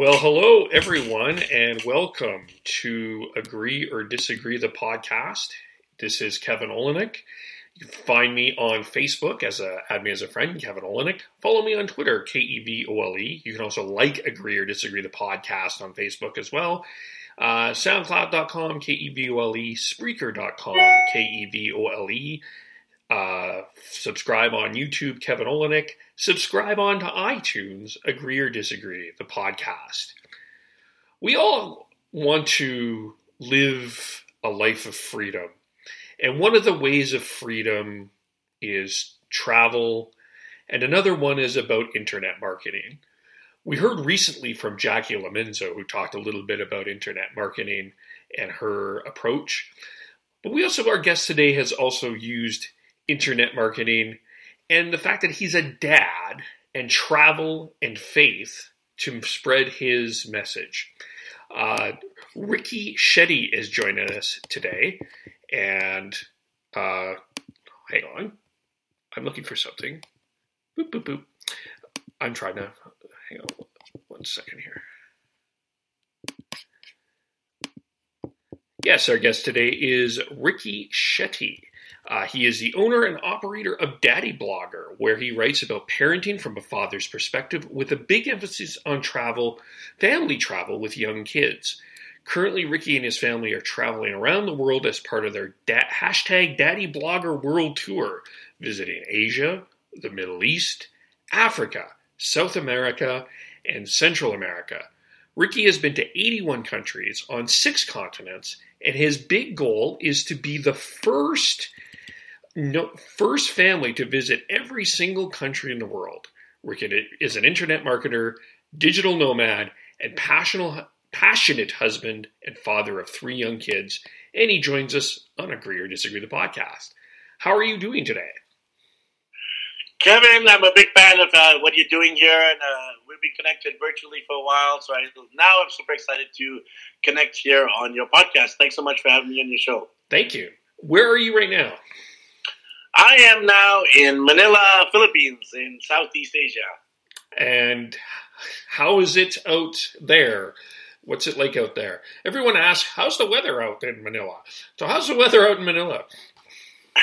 Well, hello, everyone, and welcome to Agree or Disagree the podcast. This is Kevin Olenick. You can find me on Facebook as a add me as a friend, Kevin Olenick. Follow me on Twitter, K E V O L E. You can also like Agree or Disagree the podcast on Facebook as well. Uh, SoundCloud.com, K E V O L E, Spreaker.com, K E V O L E. Uh, subscribe on YouTube, Kevin Olenick. Subscribe on to iTunes, Agree or Disagree, the podcast. We all want to live a life of freedom. And one of the ways of freedom is travel, and another one is about internet marketing. We heard recently from Jackie Laminzo, who talked a little bit about internet marketing and her approach. But we also, our guest today has also used internet marketing and the fact that he's a dad and travel and faith to spread his message. Uh, Ricky Shetty is joining us today, and uh, hang on, I'm looking for something. Boop boop boop. I'm trying to hang on one second here. Yes, our guest today is Ricky Shetty. Uh, he is the owner and operator of Daddy Blogger, where he writes about parenting from a father's perspective with a big emphasis on travel, family travel with young kids. Currently, Ricky and his family are traveling around the world as part of their da- hashtag Daddy Blogger World Tour, visiting Asia, the Middle East, Africa, South America, and Central America. Ricky has been to 81 countries on six continents, and his big goal is to be the first no, first family to visit every single country in the world. Ricky is an internet marketer, digital nomad, and passionate, passionate husband and father of three young kids. And he joins us on Agree or Disagree the podcast. How are you doing today? Kevin, I'm a big fan of uh, what you're doing here, and uh, we've been connected virtually for a while. So I, now I'm super excited to connect here on your podcast. Thanks so much for having me on your show. Thank you. Where are you right now? I am now in Manila, Philippines, in Southeast Asia. And how is it out there? What's it like out there? Everyone asks, how's the weather out in Manila? So, how's the weather out in Manila?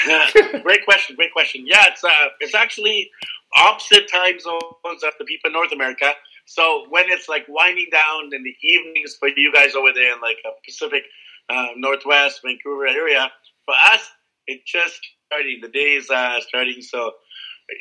great question, great question. Yeah, it's uh, it's actually opposite time zones of the people in North America. So when it's like winding down in the evenings for you guys over there in like a Pacific uh, Northwest Vancouver area, for us it just starting. The day is uh, starting, so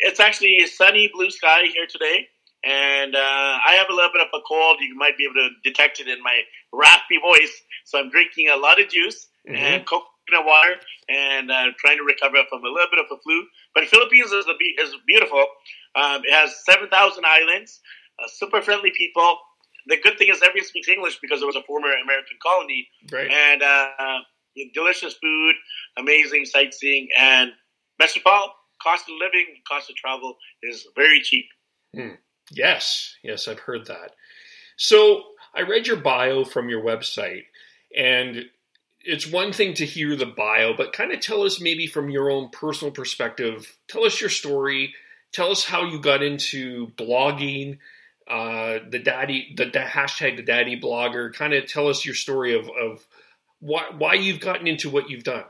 it's actually a sunny, blue sky here today. And uh, I have a little bit of a cold. You might be able to detect it in my raspy voice. So I'm drinking a lot of juice mm-hmm. and coconut water and uh, trying to recover from a little bit of a flu. But Philippines is, a, is beautiful. Um, it has 7,000 islands, uh, super friendly people. The good thing is everyone speaks English because it was a former American colony. Right. And uh, delicious food, amazing sightseeing, and best of all, cost of living, cost of travel is very cheap. Mm. Yes, yes, I've heard that. So I read your bio from your website, and it's one thing to hear the bio, but kind of tell us maybe from your own personal perspective. Tell us your story. Tell us how you got into blogging, uh, the daddy, the, the hashtag the daddy blogger. Kind of tell us your story of, of why why you've gotten into what you've done.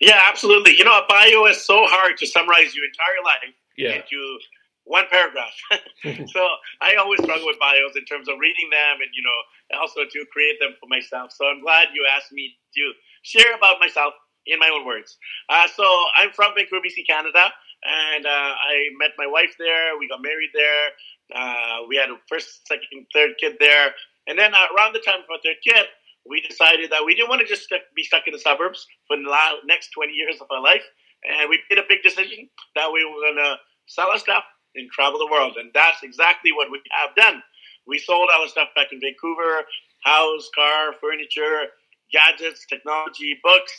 Yeah, absolutely. You know, a bio is so hard to summarize your entire life yeah. into one paragraph. so I always struggle with bios in terms of reading them and, you know, also to create them for myself. So I'm glad you asked me to share about myself in my own words. Uh, so I'm from Vancouver, BC, Canada. and uh, I met my wife there. We got married there. Uh, we had a first, second, third kid there, and then uh, around the time of our third kid, we decided that we didn't want to just be stuck in the suburbs for the next 20 years of our life. And we made a big decision that we were going to sell our stuff and travel the world. And that's exactly what we have done. We sold our stuff back in Vancouver house, car, furniture, gadgets, technology, books,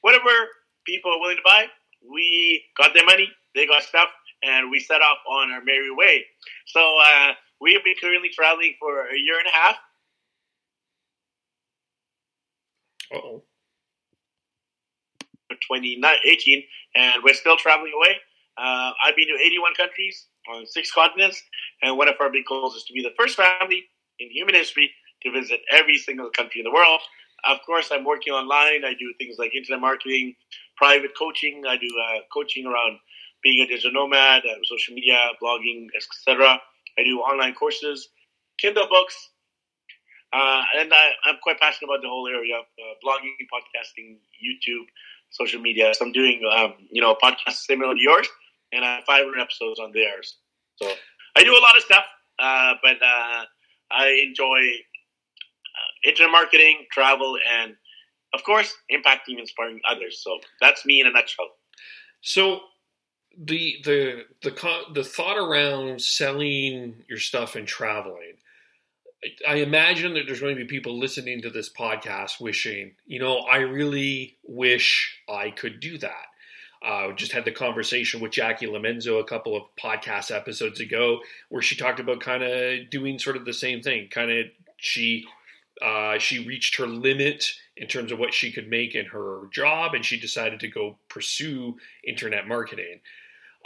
whatever people are willing to buy. We got their money, they got stuff, and we set off on our merry way. So uh, we have been currently traveling for a year and a half. Oh. 2018, and we're still traveling away. Uh, I've been to 81 countries on six continents, and one of our big goals is to be the first family in human history to visit every single country in the world. Of course, I'm working online. I do things like internet marketing, private coaching. I do uh, coaching around being a digital nomad, uh, social media, blogging, etc. I do online courses, Kindle books, uh, and I, am quite passionate about the whole area of uh, blogging, podcasting, YouTube, social media. So I'm doing, um, you know, a podcast similar to yours, and I have 500 episodes on theirs. So I do a lot of stuff, uh, but uh, I enjoy uh, internet marketing, travel, and of course, impacting, inspiring others. So that's me in a nutshell. So the the the the thought around selling your stuff and traveling I imagine that there's going to be people listening to this podcast wishing, you know, I really wish I could do that. Uh, just had the conversation with Jackie Lamenzo a couple of podcast episodes ago, where she talked about kind of doing sort of the same thing. Kind of she uh, she reached her limit in terms of what she could make in her job, and she decided to go pursue internet marketing.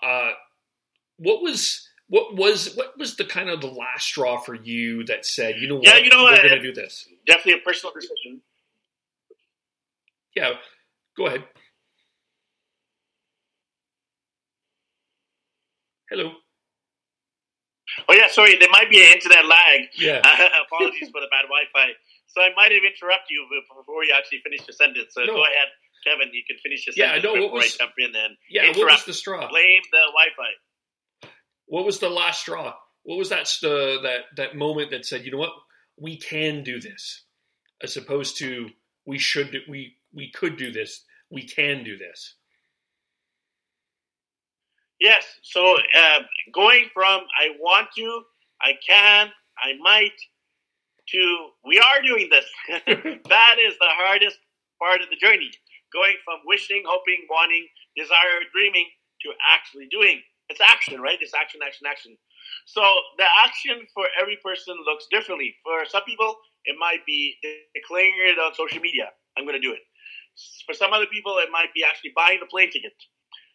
Uh, what was what was what was the kind of the last straw for you that said, you know what, yeah, you know, we're uh, going to do this? Definitely a personal decision. Yeah, go ahead. Hello. Oh yeah, sorry, there might be an internet lag. Yeah. apologies for the bad Wi-Fi. So I might have interrupted you before you actually finished your sentence. So no. go ahead, Kevin. You can finish your yeah, sentence no, before was, I jump in and yeah, interrupt. what was the straw? Blame the Wi-Fi. What was the last straw? What was that uh, that that moment that said, you know what, we can do this, as opposed to we should we we could do this, we can do this. Yes. So uh, going from I want to, I can, I might, to we are doing this. that is the hardest part of the journey. Going from wishing, hoping, wanting, desire, dreaming to actually doing. It's action, right? It's action, action, action. So the action for every person looks differently. For some people, it might be declaring it on social media. I'm going to do it. For some other people, it might be actually buying the plane ticket.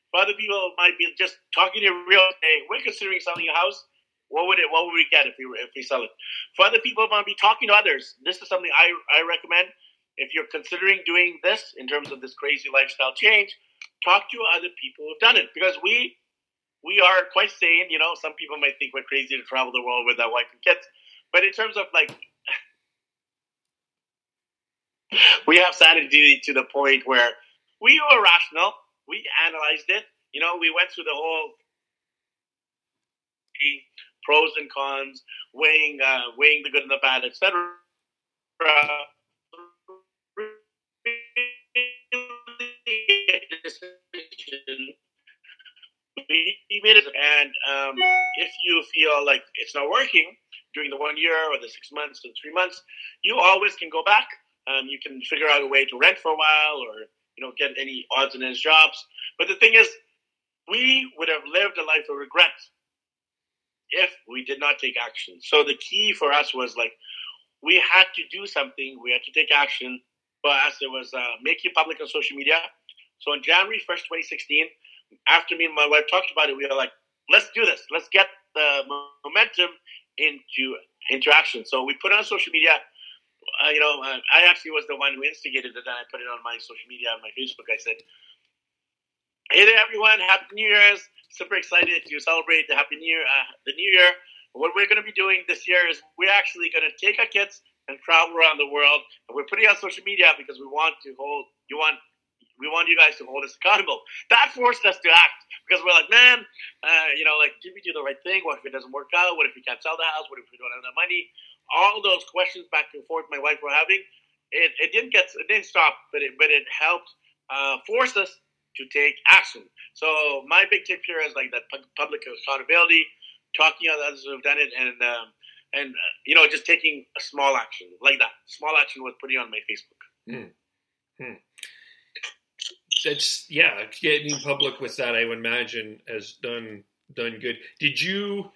For other people, it might be just talking to real estate. We're considering selling a house. What would it? What would we get if we if we sell it? For other people, it might be talking to others. This is something I I recommend. If you're considering doing this in terms of this crazy lifestyle change, talk to other people who've done it because we we are quite sane. You know, some people might think we're crazy to travel the world with our wife and kids, but in terms of like, we have sanity to the point where we were rational. We analyzed it. You know, we went through the whole pros and cons, weighing uh, weighing the good and the bad, etc it. And um, if you feel like it's not working during the one year or the six months or the three months, you always can go back. Um, you can figure out a way to rent for a while or you know get any odds and ends jobs. But the thing is, we would have lived a life of regret if we did not take action. So the key for us was like we had to do something. We had to take action. For us, it was uh, make it public on social media. So on January 1st, 2016, after me and my wife talked about it, we were like, let's do this. Let's get the momentum into into action. So we put on social media. Uh, you know, uh, I actually was the one who instigated it, and I put it on my social media, on my Facebook. I said, "Hey there, everyone! Happy New Year's! Super excited to celebrate the Happy New Year, uh, the New Year. What we're going to be doing this year is we're actually going to take our kids and travel around the world, and we're putting on social media because we want to hold. You want we want you guys to hold us accountable. That forced us to act because we're like, man, uh, you know, like, did we do the right thing? What if it doesn't work out? What if we can't sell the house? What if we don't have the money? All those questions back and forth my wife were having, it, it didn't get, it didn't stop, but it, but it helped uh, force us to take action. So my big tip here is like that public accountability, talking to others who have done it, and um, and uh, you know just taking a small action like that. Small action was putting on my Facebook. Hmm. Hmm that's yeah, getting public with that, I would imagine, has done done good. Did you?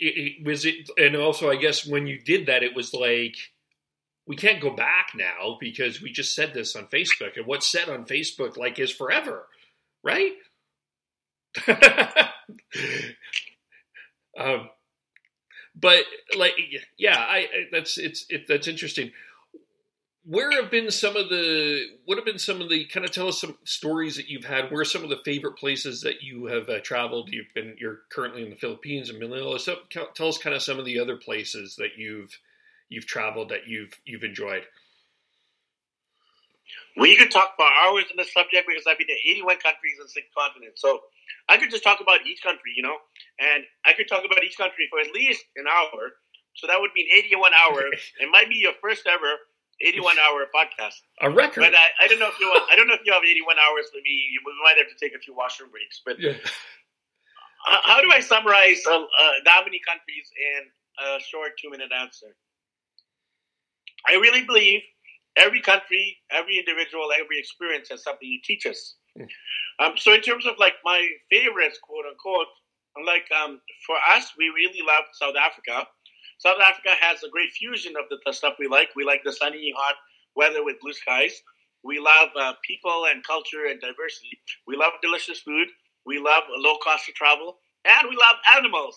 It, it, was it, and also I guess when you did that, it was like we can't go back now because we just said this on Facebook, and what's said on Facebook like is forever, right? um, but like, yeah, I that's it's it, that's interesting where have been some of the what have been some of the kind of tell us some stories that you've had. Where are some of the favorite places that you have uh, traveled? You've been you're currently in the philippines and manila. So tell us kind of some of the other places that you've you've traveled that you've you've enjoyed. We could talk for hours on this subject because i've been to 81 countries and six continents. So i could just talk about each country you know? And i could talk about each country for at least an hour. So that would mean 81 hours. It might be your first ever 81 hour podcast. A record. But I, I don't know if you I don't know if you have 81 hours for me. You might have to take a few washroom breaks. But yeah. how do I summarize uh, uh, that many countries in a short two minute answer? I really believe every country, every individual, every experience has something you teach us. Mm. Um, so in terms of like my favorites, quote unquote, like um, for us, we really love South Africa South Africa has a great fusion of the, the stuff we like. We like the sunny, hot weather with blue skies. We love uh, people and culture and diversity. We love delicious food. We love low cost of travel, and we love animals.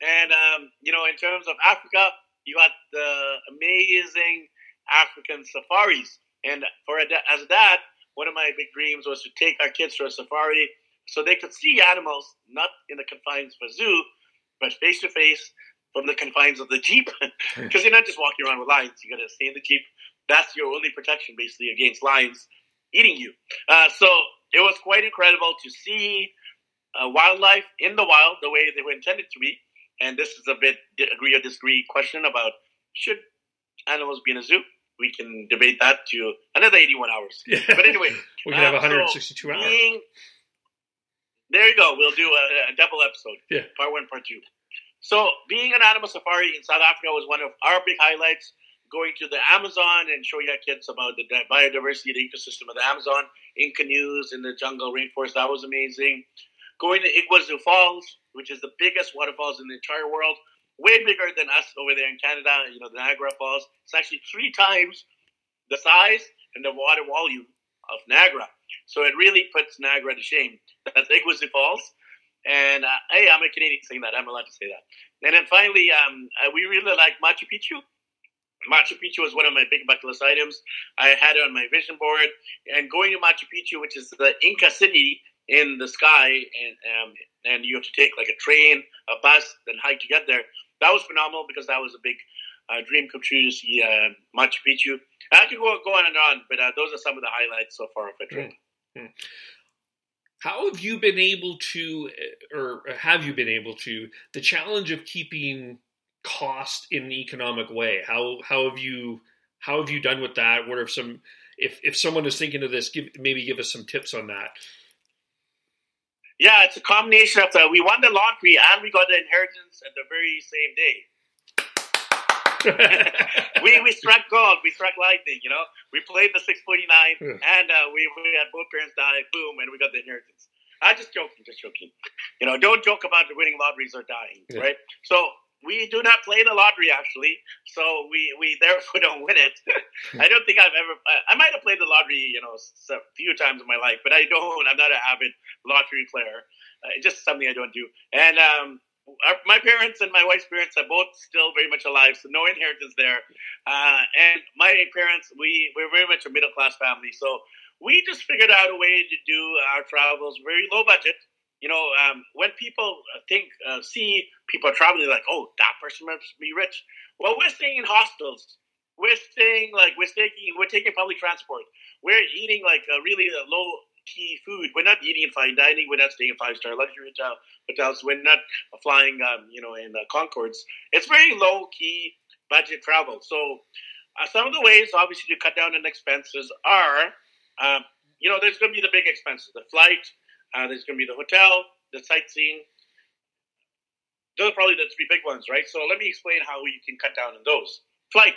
And um, you know, in terms of Africa, you got the amazing African safaris. And for a, as a dad, one of my big dreams was to take our kids to a safari so they could see animals not in the confines of a zoo, but face to face from the confines of the Jeep because you're not just walking around with lions. You got to stay in the Jeep. That's your only protection, basically, against lions eating you. Uh, so it was quite incredible to see uh, wildlife in the wild the way they were intended to be. And this is a bit agree or disagree question about should animals be in a zoo. We can debate that to another 81 hours. Yeah. But anyway, we can have 162 uh, so hours. Being, there you go. We'll do a, a double episode. Yeah. Part one, part two. So, being an animal safari in South Africa was one of our big highlights. Going to the Amazon and showing our kids about the biodiversity, the ecosystem of the Amazon in canoes in the jungle rainforest, that was amazing. Going to Iguazu Falls, which is the biggest waterfalls in the entire world, way bigger than us over there in Canada, you know, the Niagara Falls. It's actually three times the size and the water volume of Niagara. So it really puts Niagara to shame. That's Iguazu Falls. And uh, hey, I'm a Canadian saying that. I'm allowed to say that. And then finally, um, uh, we really like Machu Picchu. Machu Picchu was one of my big bucket list items. I had it on my vision board. And going to Machu Picchu, which is the Inca city in the sky, and um, and you have to take like a train, a bus, then hike to get there. That was phenomenal because that was a big uh, dream come true to see uh, Machu Picchu. I could go, go on and on, but uh, those are some of the highlights so far of a trip. Mm-hmm. How have you been able to, eh, or have you been able to, the challenge of keeping cost in an economic way? How how have you how have you done with that? What are some if if someone is thinking of this, give maybe give us some tips on that. Yeah, it's a combination of the we won the lottery and we got the inheritance at the very same day. we we struck gold, we struck lightning. You know, we played the six forty nine, yeah. and uh, we we had both parents die. Boom, and we got the inheritance. I'm just joking, just joking. You know, don't joke about winning lotteries or dying, yeah. right? So we do not play the lottery actually, so we we therefore don't win it. I don't think I've ever. I might have played the lottery, you know, a few times in my life, but I don't. I'm not an avid lottery player. Uh, it's just something I don't do. And um, our, my parents and my wife's parents are both still very much alive, so no inheritance there. Uh, and my parents, we we're very much a middle class family, so we just figured out a way to do our travels very low budget. You know, um, when people think uh, see people traveling, like, oh, that person must be rich. Well, we're staying in hostels we're staying like we're taking we're taking public transport. We're eating like a really low key food. We're not eating in fine dining. We're not staying in five star luxury hotel, hotels. We're not flying, um, you know, in uh, Concordes. It's very low key budget travel. So uh, some of the ways, obviously, to cut down on expenses are, um, you know, there's going to be the big expenses: the flight. Uh, there's going to be the hotel, the sightseeing. Those are probably the three big ones, right? So let me explain how you can cut down on those. Flight.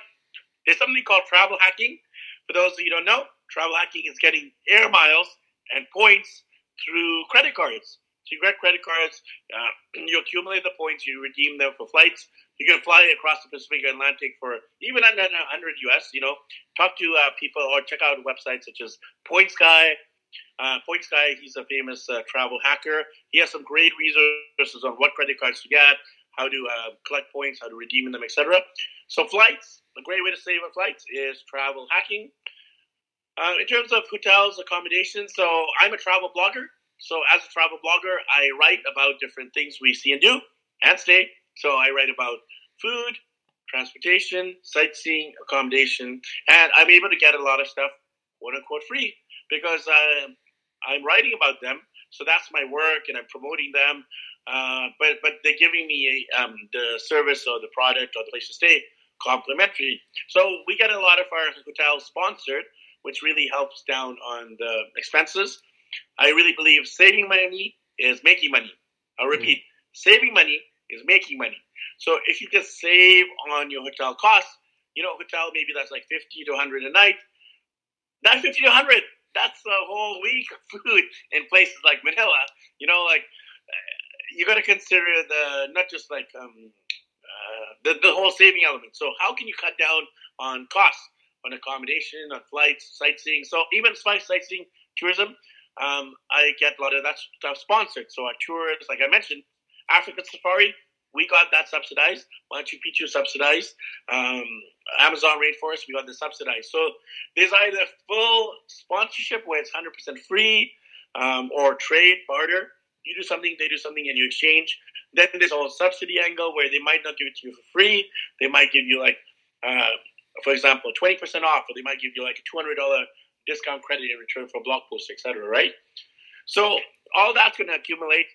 There's something called travel hacking. For those of you who don't know, travel hacking is getting air miles and points through credit cards. So you get credit cards, uh, you accumulate the points, you redeem them for flights. You can fly across the Pacific Atlantic for even under 100 US. You know, talk to uh, people or check out websites such as Points Guy. Uh, Points Guy, he's a famous uh, travel hacker. He has some great resources on what credit cards to get, how to uh, collect points, how to redeem them, etc. So flights, a great way to save on flights is travel hacking. Uh, in terms of hotels, accommodations, so I'm a travel blogger. So as a travel blogger, I write about different things we see and do and stay. So I write about food, transportation, sightseeing, accommodation, and I'm able to get a lot of stuff quote unquote free because uh, I'm writing about them. So that's my work, and I'm promoting them. Uh, but but they're giving me a, um, the service or the product or the place to stay complimentary. So we get a lot of our hotels sponsored which really helps down on the expenses. I really believe saving money is making money. I'll mm-hmm. repeat, mm-hmm. saving money is making money. So if you just save on your hotel costs, you know, hotel maybe that's like 50 to 100 a night. That 50 to 100, that's a whole week of food in places like Manila. You know, like you got to consider the not just like um, uh, the the whole saving element. So how can you cut down on costs? On accommodation, on flights, sightseeing. So even flight sightseeing, tourism, um, I get a lot of that stuff sponsored. So our tours, like I mentioned, Africa Safari, we got that subsidized. Machu Picchu subsidized. Um, Amazon Rainforest, we got the subsidized. So there's either full sponsorship where it's 100% free um, or trade, barter. You do something, they do something, and you exchange. Then there's a whole subsidy angle where they might not give it to you for free. They might give you like uh, for example, 20% off, or they might give you like a $200 discount credit in return for a blog posts, etc. Right? So all that's going to accumulate.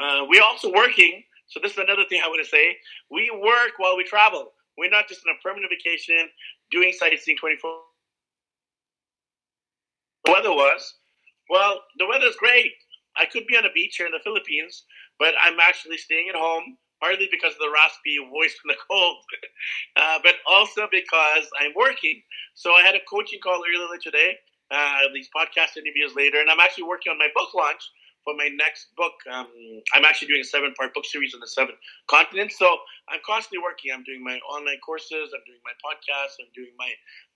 Uh, we're also working. So this is another thing I want to say. We work while we travel. We're not just on a permanent vacation doing sightseeing 24. The weather was well. The weather's great. I could be on a beach here in the Philippines, but I'm actually staying at home partly because of the raspy voice from the cold, uh, but also because I'm working. So I had a coaching call earlier today, uh, these podcast interviews later, and I'm actually working on my book launch for my next book. Um, I'm actually doing a seven part book series on the seven continents. So I'm constantly working. I'm doing my online courses, I'm doing my podcasts, I'm doing my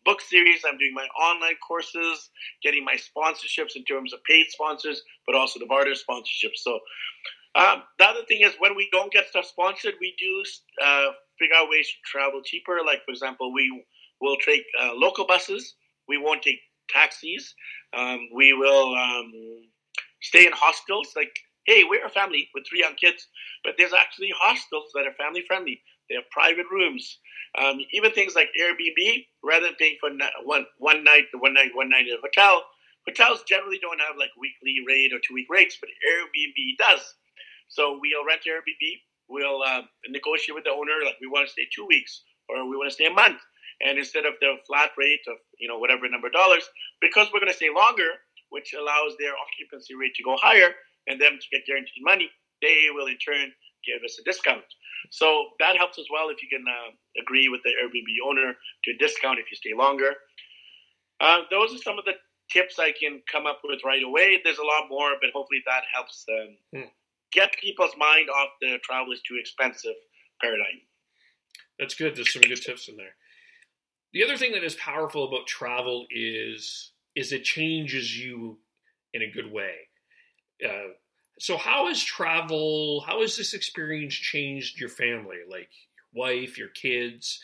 book series, I'm doing my online courses, getting my sponsorships in terms of paid sponsors, but also the barter sponsorships. So um, the other thing is when we don't get stuff sponsored, we do uh, figure out ways to travel cheaper. Like for example, we will take uh, local buses. We won't take taxis. Um, we will um, stay in hostels. Like, hey, we're a family with three young kids, but there's actually hostels that are family friendly. They have private rooms. Um, even things like Airbnb, rather than paying for one one night, one night, one night at a hotel. Hotels generally don't have like weekly rate or two week rates, but Airbnb does. So we'll rent Airbnb. We'll uh, negotiate with the owner like we want to stay two weeks or we want to stay a month. And instead of the flat rate of you know whatever number of dollars, because we're going to stay longer, which allows their occupancy rate to go higher and them to get guaranteed money, they will in turn give us a discount. So that helps as well if you can uh, agree with the Airbnb owner to a discount if you stay longer. Uh, those are some of the tips I can come up with right away. There's a lot more, but hopefully that helps hmm get people's mind off the travel is too expensive paradigm. That's good. There's some good tips in there. The other thing that is powerful about travel is is it changes you in a good way. Uh, so how has travel? How has this experience changed your family? Like your wife, your kids.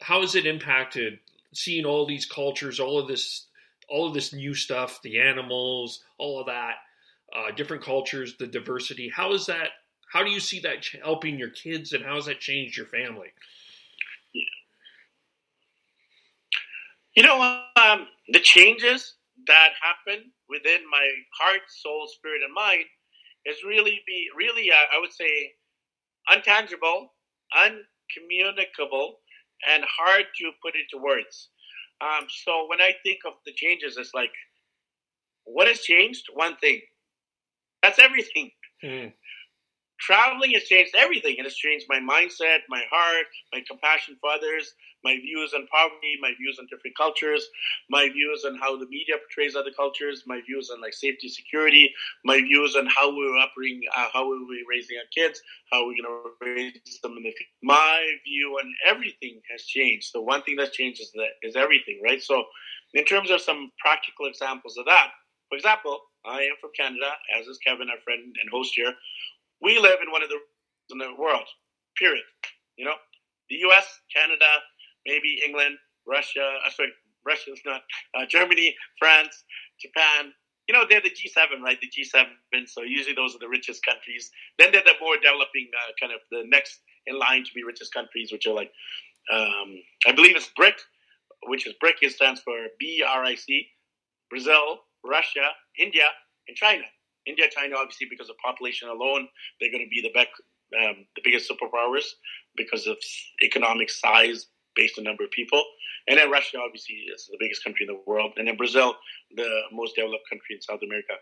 How has it impacted seeing all these cultures, all of this, all of this new stuff, the animals, all of that? Uh, different cultures, the diversity. How is that? How do you see that helping your kids, and how has that changed your family? You know, um, the changes that happen within my heart, soul, spirit, and mind is really be really, uh, I would say, untangible, uncommunicable, and hard to put into words. Um, so when I think of the changes, it's like, what has changed? One thing. That's everything. Mm traveling has changed everything. It has changed my mindset, my heart, my compassion for others, my views on poverty, my views on different cultures, my views on how the media portrays other cultures, my views on like safety, security, my views on how we're operating, uh, how we're raising our kids, how we're going to raise them in the future. My view on everything has changed. The one thing that's changed is that is everything, right? So, in terms of some practical examples of that, for example, I am from Canada, as is Kevin, our friend and host here. We live in one of the in the world. Period. You know, the U.S., Canada, maybe England, Russia. Uh, sorry, Russia is not. Uh, Germany, France, Japan. You know, they're the G7, right? The G7. So usually those are the richest countries. Then they're the more developing, uh, kind of the next in line to be richest countries, which are like, um, I believe it's BRIC, which is BRIC. It stands for B R I C. Brazil, Russia, India, and China. India, China, obviously, because of population alone, they're going to be the, um, the biggest superpowers because of economic size based on number of people. And then Russia, obviously, is the biggest country in the world. And then Brazil, the most developed country in South America.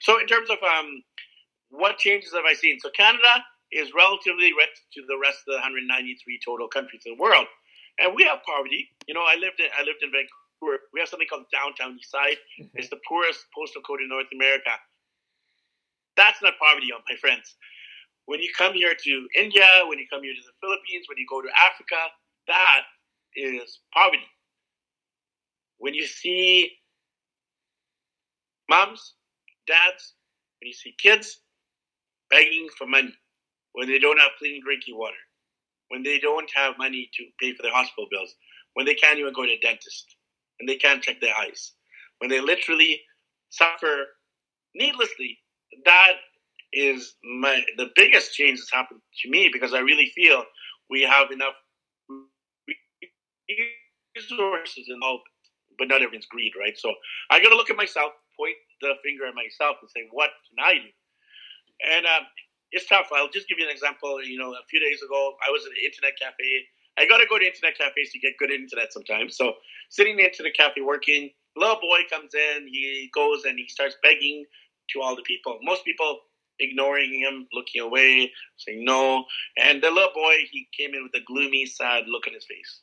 So, in terms of um, what changes have I seen? So, Canada is relatively rich to the rest of the 193 total countries in the world. And we have poverty. You know, I lived in I lived in Vancouver. We have something called Downtown East Side. Mm-hmm. It's the poorest postal code in North America. That's not poverty, my friends. When you come here to India, when you come here to the Philippines, when you go to Africa, that is poverty. When you see moms, dads, when you see kids begging for money, when they don't have clean drinking water, when they don't have money to pay for their hospital bills, when they can't even go to a dentist, when they can't check their eyes, when they literally suffer needlessly that is my the biggest change that's happened to me because I really feel we have enough resources involved, but not everyone's greed, right? So I got to look at myself, point the finger at myself, and say, what can I do? And um, it's tough. I'll just give you an example. You know, a few days ago, I was at an internet cafe. I got to go to internet cafes to get good internet sometimes. So sitting in the cafe working, little boy comes in, he goes and he starts begging to all the people. Most people ignoring him, looking away, saying no. And the little boy, he came in with a gloomy, sad look on his face.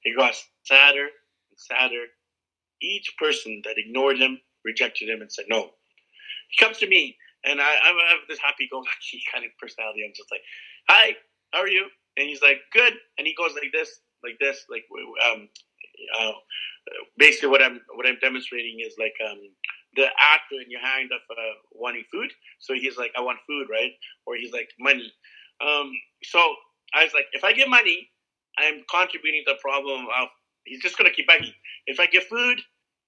He got sadder and sadder. Each person that ignored him, rejected him, and said no. He comes to me, and I, I have this happy-go-lucky kind of personality. I'm just like, "Hi, how are you?" And he's like, "Good." And he goes like this, like this, like um, uh, basically what I'm what I'm demonstrating is like um, the actor in your hand of uh, wanting food. So he's like, I want food, right? Or he's like, money. Um, so I was like, if I give money, I'm contributing to the problem of he's just to keep begging. If I give food,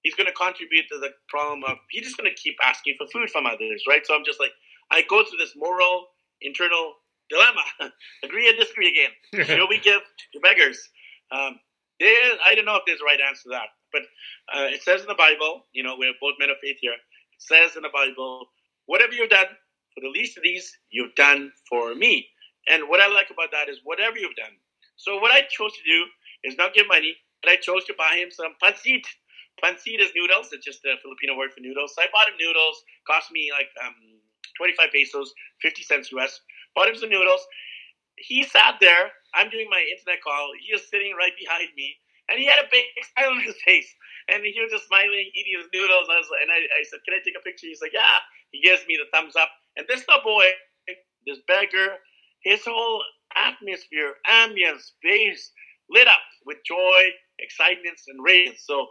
he's to contribute to the problem of he's just to keep asking for food from others, right? So I'm just like, I go through this moral internal dilemma. Agree or disagree again? Should we give to beggars? Um, there, I don't know if there's a right answer to that. But uh, it says in the Bible, you know, we're both men of faith here. It says in the Bible, whatever you've done for the least of these, you've done for me. And what I like about that is whatever you've done. So what I chose to do is not give money, but I chose to buy him some pancit. Pancit is noodles. It's just a Filipino word for noodles. So I bought him noodles. Cost me like um, 25 pesos, 50 cents US. Bought him some noodles. He sat there. I'm doing my internet call. He was sitting right behind me and he had a big smile on his face. And he was just smiling, eating his noodles. I was, and I, I said, Can I take a picture? He's like, Yeah. He gives me the thumbs up. And this little boy, this beggar, his whole atmosphere, ambience, face lit up with joy, excitement, and radiance. So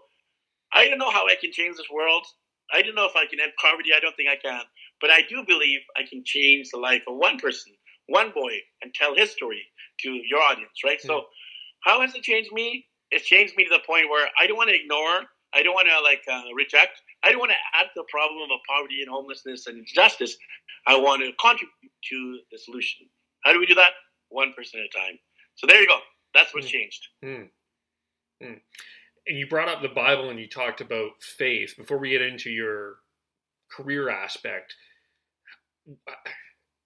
I don't know how I can change this world. I don't know if I can end poverty. I don't think I can. But I do believe I can change the life of one person, one boy, and tell his story to your audience, right? Mm-hmm. So how has it changed me? it's changed me to the point where I don't want to ignore, I don't want to like uh, reject, I don't want to add to the problem of poverty and homelessness and injustice. I want to contribute to the solution. How do we do that? One person at a time. So there you go. That's what's mm. changed. Mm. Mm. and you brought up the Bible and you talked about faith. Before we get into your career aspect,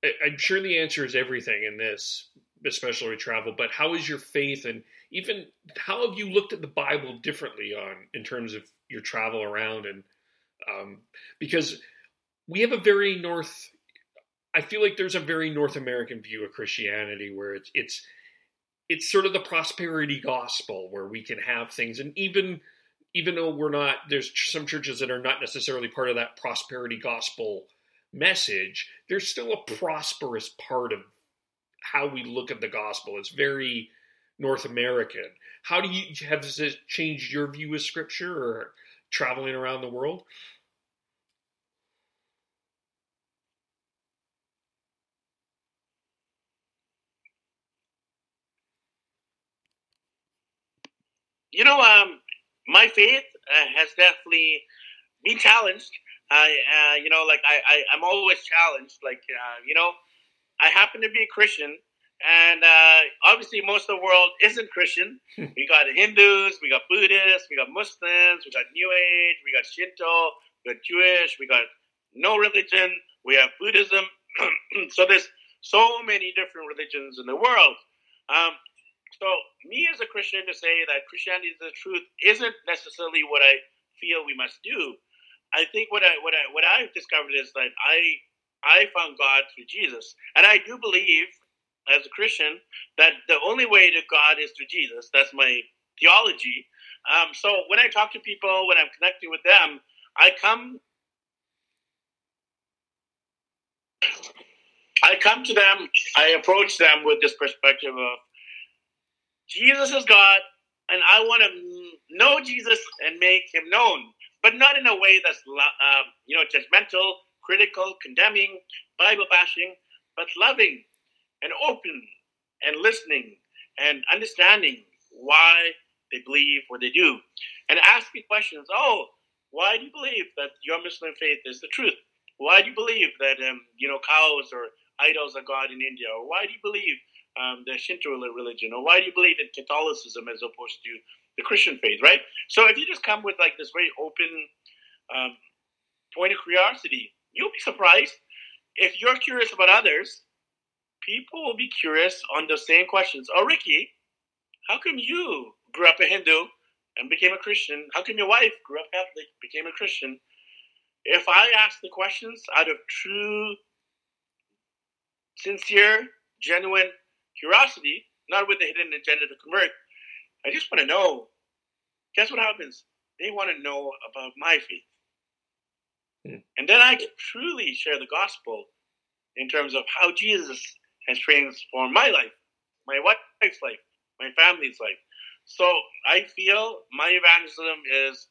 I'm sure the answer is everything in this, especially travel. But how is your faith, and even how have you looked at the Bible differently on in terms of your travel around? And um, because we have a very North, I feel like there's a very North American view of Christianity where it's it's it's sort of the prosperity gospel where we can have things, and even even though we're not, there's some churches that are not necessarily part of that prosperity gospel message, there's still a prosperous part of how we look at the gospel. It's very North American. How do you have this changed your view of scripture or traveling around the world? You know, um, my faith uh, has definitely been challenged I, uh, you know, like I, I, I'm always challenged. Like, uh, you know, I happen to be a Christian, and uh, obviously most of the world isn't Christian. Hmm. we got Hindus, we got Buddhists, we got Muslims, we got New Age, we got Shinto, we got Jewish, we got no religion, we have Buddhism. so there's so many different religions in the world. Um, so me as a Christian to say that Christianity is the truth isn't necessarily what I feel we must do. I think what I what I what I've discovered is that I I found God through Jesus, and I do believe as a Christian that the only way to God is through Jesus. That's my theology. Um, so when I talk to people, when I'm connecting with them, I come I come to them, I approach them with this perspective of Jesus is God, and I want to know Jesus and make him known but not in a way that's uh, you know judgmental, critical, condemning, Bible bashing, but loving and open and listening and understanding why they believe what they do, and asking questions. Oh, why do you believe that your Muslim faith is the truth? Why do you believe that um, you know cows or idols are God in India? Or why do you believe um, the Shinto religion? Or why do you believe in Catholicism as opposed to the Christian faith, right? So if you just come with like this very open um, point of curiosity, you'll be surprised. If you're curious about others, people will be curious on the same questions. Oh, Ricky, how come you grew up a Hindu and became a Christian? How come your wife grew up Catholic, became a Christian? If I ask the questions out of true, sincere, genuine curiosity, not with the hidden agenda to convert, I just want to know. Guess what happens? They want to know about my faith. Hmm. And then I can truly share the gospel in terms of how Jesus has transformed my life, my wife's life, my family's life. So I feel my evangelism is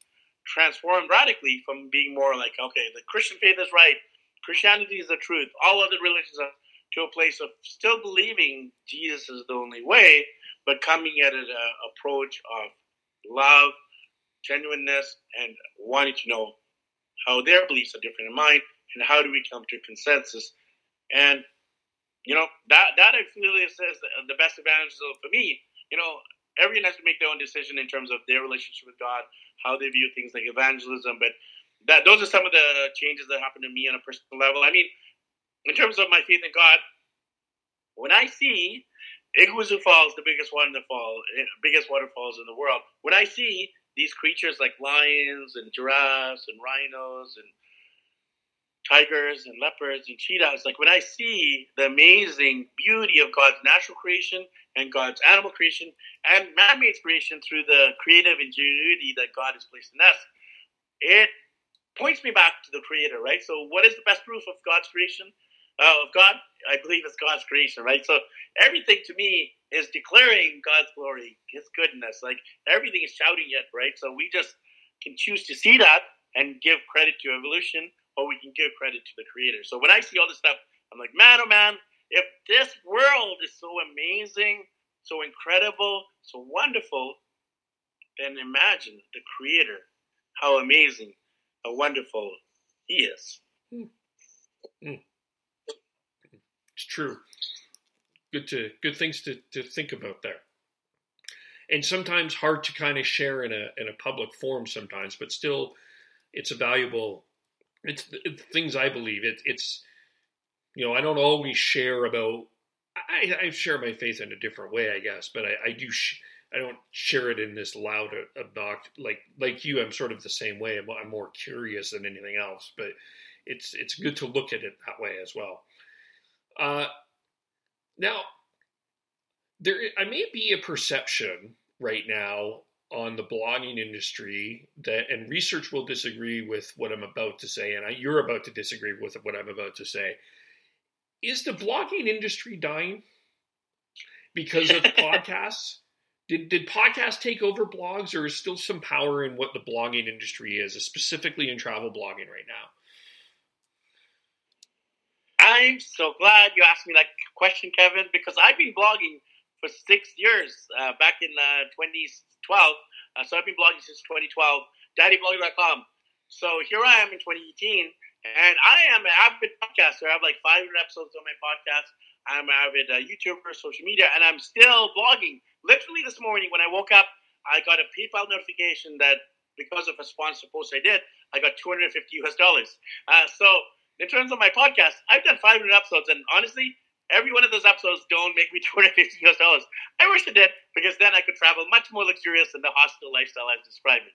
transformed radically from being more like, okay, the Christian faith is right, Christianity is the truth, all other religions are to a place of still believing Jesus is the only way, but coming at an uh, approach of love, genuineness, and wanting to know how their beliefs are different than mine, and how do we come to a consensus. And you know that that I feel the best evangelism for me. You know, everyone has to make their own decision in terms of their relationship with God, how they view things like evangelism. But that those are some of the changes that happen to me on a personal level. I mean, in terms of my faith in God, when I see Iguazu Falls, the biggest waterfall, eh, biggest waterfalls in the world. When I see these creatures like lions and giraffes and rhinos and tigers and leopards and cheetahs, like when I see the amazing beauty of God's natural creation and God's animal creation and man-made creation through the creative ingenuity that God has placed in us, it points me back to the Creator, right? So, what is the best proof of God's creation? Uh, God, I believe it's God's creation, right? So everything to me is declaring God's glory, His goodness. Like everything is shouting it, right? So we just can choose to see that and give credit to evolution, or we can give credit to the Creator. So when I see all this stuff, I'm like, man, oh man, if this world is so amazing, so incredible, so wonderful, then imagine the Creator, how amazing, how wonderful He is. Mm. Mm. True. Good to good things to, to think about there. and sometimes hard to kind of share in a in a public forum sometimes, but still, it's a valuable. It's, it's things I believe. It, it's you know I don't always share about. I, I share my faith in a different way, I guess, but I, I do. Sh- I don't share it in this loud obnoxious like like you. I'm sort of the same way. I'm, I'm more curious than anything else, but it's it's good to look at it that way as well. Uh, now, there I may be a perception right now on the blogging industry that, and research will disagree with what I'm about to say, and I, you're about to disagree with what I'm about to say. Is the blogging industry dying because of podcasts? Did, did podcasts take over blogs, or is still some power in what the blogging industry is, specifically in travel blogging right now? I'm so glad you asked me that question, Kevin, because I've been blogging for six years, uh, back in uh, 2012. Uh, so I've been blogging since 2012, daddyblogger.com. So here I am in 2018, and I am an avid podcaster. I have like 500 episodes on my podcast. I'm an avid uh, YouTuber, social media, and I'm still blogging. Literally this morning when I woke up, I got a PayPal notification that because of a sponsor post I did, I got 250 US dollars. Uh, so in terms of my podcast, I've done 500 episodes, and honestly, every one of those episodes don't make me 250 US dollars. I wish it did, because then I could travel much more luxurious than the hostel lifestyle I've described.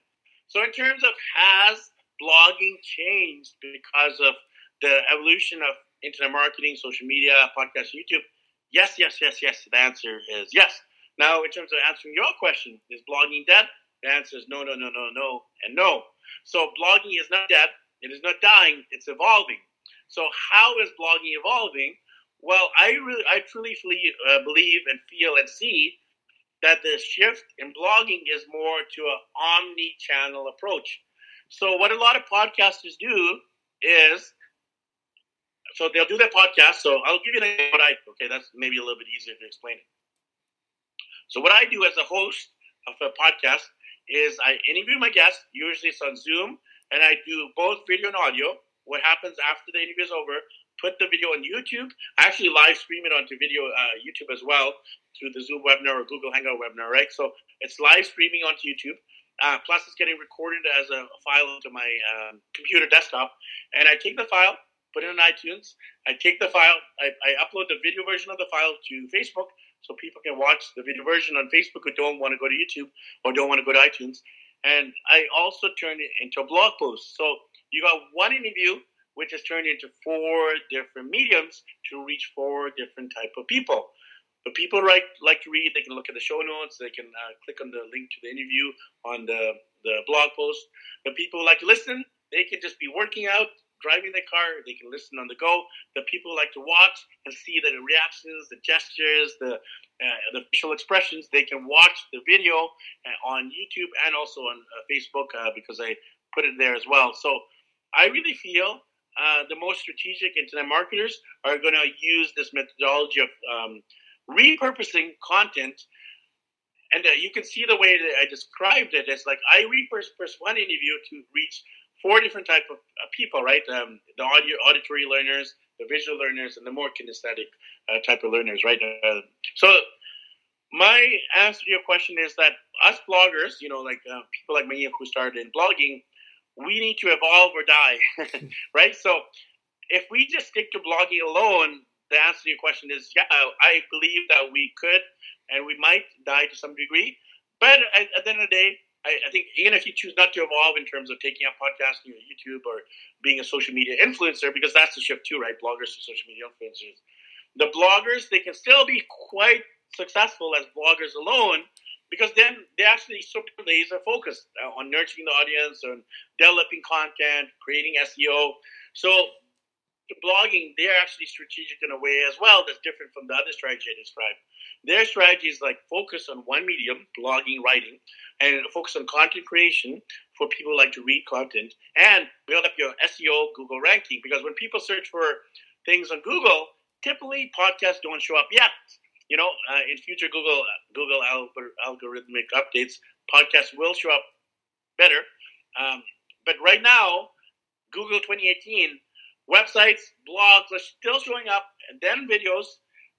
So, in terms of has blogging changed because of the evolution of internet marketing, social media, podcast, YouTube? Yes, yes, yes, yes. The answer is yes. Now, in terms of answering your question, is blogging dead? The answer is no, no, no, no, no, and no. So, blogging is not dead. It is not dying. It's evolving. So, how is blogging evolving? Well, I really, I truly uh, believe and feel and see that the shift in blogging is more to an omni-channel approach. So, what a lot of podcasters do is, so they'll do their podcast. So, I'll give you an I okay. That's maybe a little bit easier to explain it. So, what I do as a host of a podcast is I interview my guest. Usually, it's on Zoom, and I do both video and audio. What happens after the interview is over? put the video on YouTube. I actually live stream it onto video uh, YouTube as well through the Zoom webinar or Google Hangout webinar, right? So it's live streaming onto YouTube. Uh, plus, it's getting recorded as a file onto my um, computer desktop, and I take the file, put it on iTunes. I take the file, I, I upload the video version of the file to Facebook, so people can watch the video version on Facebook who don't want to go to YouTube or don't want to go to iTunes. And I also turn it into a blog post. So you got one interview which has turned into four different mediums to reach four different type of people. But people like like to read, they can look at the show notes, they can uh, click on the link to the interview on the, the blog post. But people like to listen, they can just be working out, driving their car, they can listen on the go. The people like to watch and see the reactions, the gestures, the uh, the facial expressions. They can watch the video uh, on YouTube and also on uh, Facebook uh, because I put it there as well. So I really feel uh, the most strategic internet marketers are going to use this methodology of um, repurposing content. And uh, you can see the way that I described it. It's like I repurpose one interview to reach four different type of uh, people, right? Um, the audio, auditory learners, the visual learners, and the more kinesthetic uh, type of learners, right? Uh, so my answer to your question is that us bloggers, you know, like uh, people like me who started in blogging, we need to evolve or die, right? So if we just stick to blogging alone, the answer to your question is yeah, I believe that we could and we might die to some degree. But at, at the end of the day, I, I, think even if you choose not to evolve in terms of taking up podcasting or YouTube or being a social media influencer, because that's the shift too, right? Bloggers to social media influencers. The bloggers, they can still be quite successful as bloggers alone because then they actually super laser focused uh, on nurturing the audience and developing content, creating SEO. So blogging, they're actually strategic in a way as well that's different from the other strategy I described. Their strategy is like focus on one medium, blogging, writing, and focus on content creation for people who like to read content and build up your SEO Google ranking. Because when people search for things on Google, typically podcasts don't show up yet you know, uh, in future Google Google algorithmic updates, podcasts will show up better. Um, but right now, Google 2018 websites, blogs are still showing up, and then videos,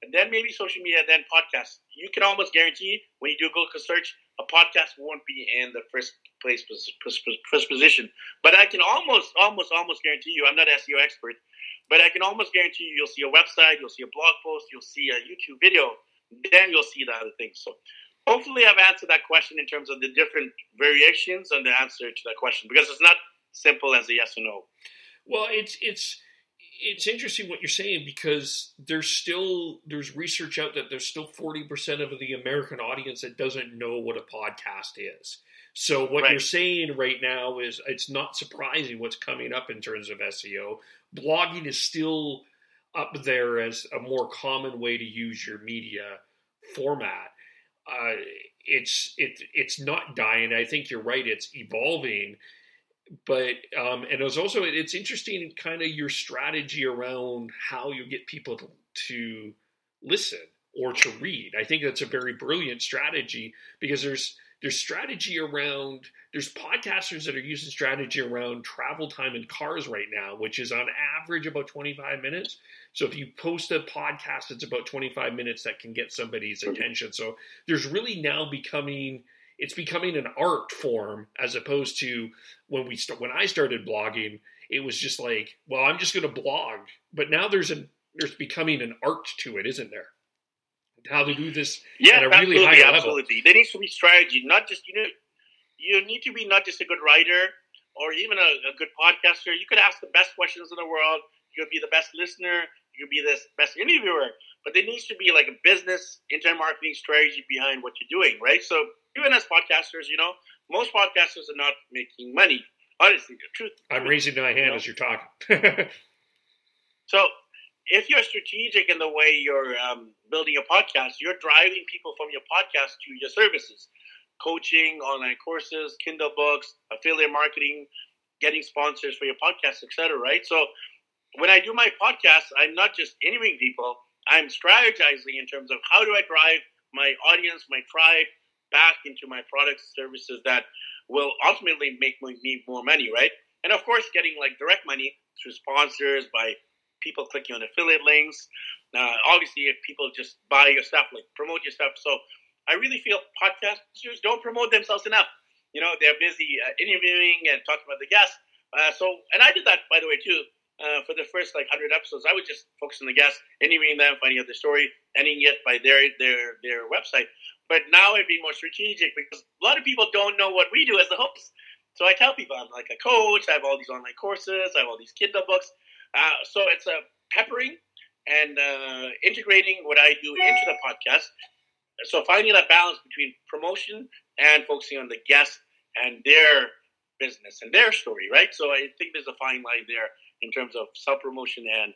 and then maybe social media, then podcasts. You can almost guarantee when you do a Google search, a podcast won't be in the first place position. But I can almost, almost, almost guarantee you, I'm not SEO expert, but I can almost guarantee you, you'll see a website, you'll see a blog post, you'll see a YouTube video, then you'll see the other things. So hopefully, I've answered that question in terms of the different variations and the answer to that question because it's not simple as a yes or no. Well, it's it's it's interesting what you're saying because there's still there's research out that there's still 40% of the American audience that doesn't know what a podcast is. So what right. you're saying right now is it's not surprising what's coming up in terms of SEO. Blogging is still up there as a more common way to use your media format. Uh, it's it, it's not dying. I think you're right. It's evolving but um, and it was also it's interesting kind of your strategy around how you get people to, to listen or to read. I think that's a very brilliant strategy because there's there's strategy around there's podcasters that are using strategy around travel time in cars right now, which is on average about 25 minutes. So if you post a podcast, it's about 25 minutes that can get somebody's mm-hmm. attention. So there's really now becoming it's becoming an art form as opposed to when we st- when I started blogging, it was just like, well, I'm just going to blog. But now there's a there's becoming an art to it, isn't there? How to do this yeah, at a really high level. Absolutely, there needs to be strategy, not just you know, you need to be not just a good writer or even a, a good podcaster. You could ask the best questions in the world. You could be the best listener. You could be the best interviewer. But there needs to be like a business internet marketing strategy behind what you're doing, right? So even as podcasters, you know, most podcasters are not making money. Honestly, the truth. I'm raising my hand you know? as you're talking. so, if you're strategic in the way you're um, building a podcast, you're driving people from your podcast to your services, coaching, online courses, Kindle books, affiliate marketing, getting sponsors for your podcast, etc. Right. So, when I do my podcast, I'm not just interviewing people. I'm strategizing in terms of how do I drive my audience, my tribe, back into my products services that will ultimately make me more money, right? And of course, getting like direct money through sponsors by people clicking on affiliate links. Uh, obviously, if people just buy your stuff, like promote your stuff. So I really feel podcasters don't promote themselves enough. You know, they're busy uh, interviewing and talking about the guests. Uh, so, and I did that, by the way, too. Uh, for the first like hundred episodes, I would just focus on the guests, interviewing them, finding out their story, ending it by their their their website. But now I'd be more strategic because a lot of people don't know what we do as the hosts. So I tell people I'm like a coach. I have all these online courses. I have all these Kindle books. Uh, so it's a peppering and uh, integrating what I do into the podcast. So finding that balance between promotion and focusing on the guest and their business and their story, right? So I think there's a fine line there in terms of self promotion and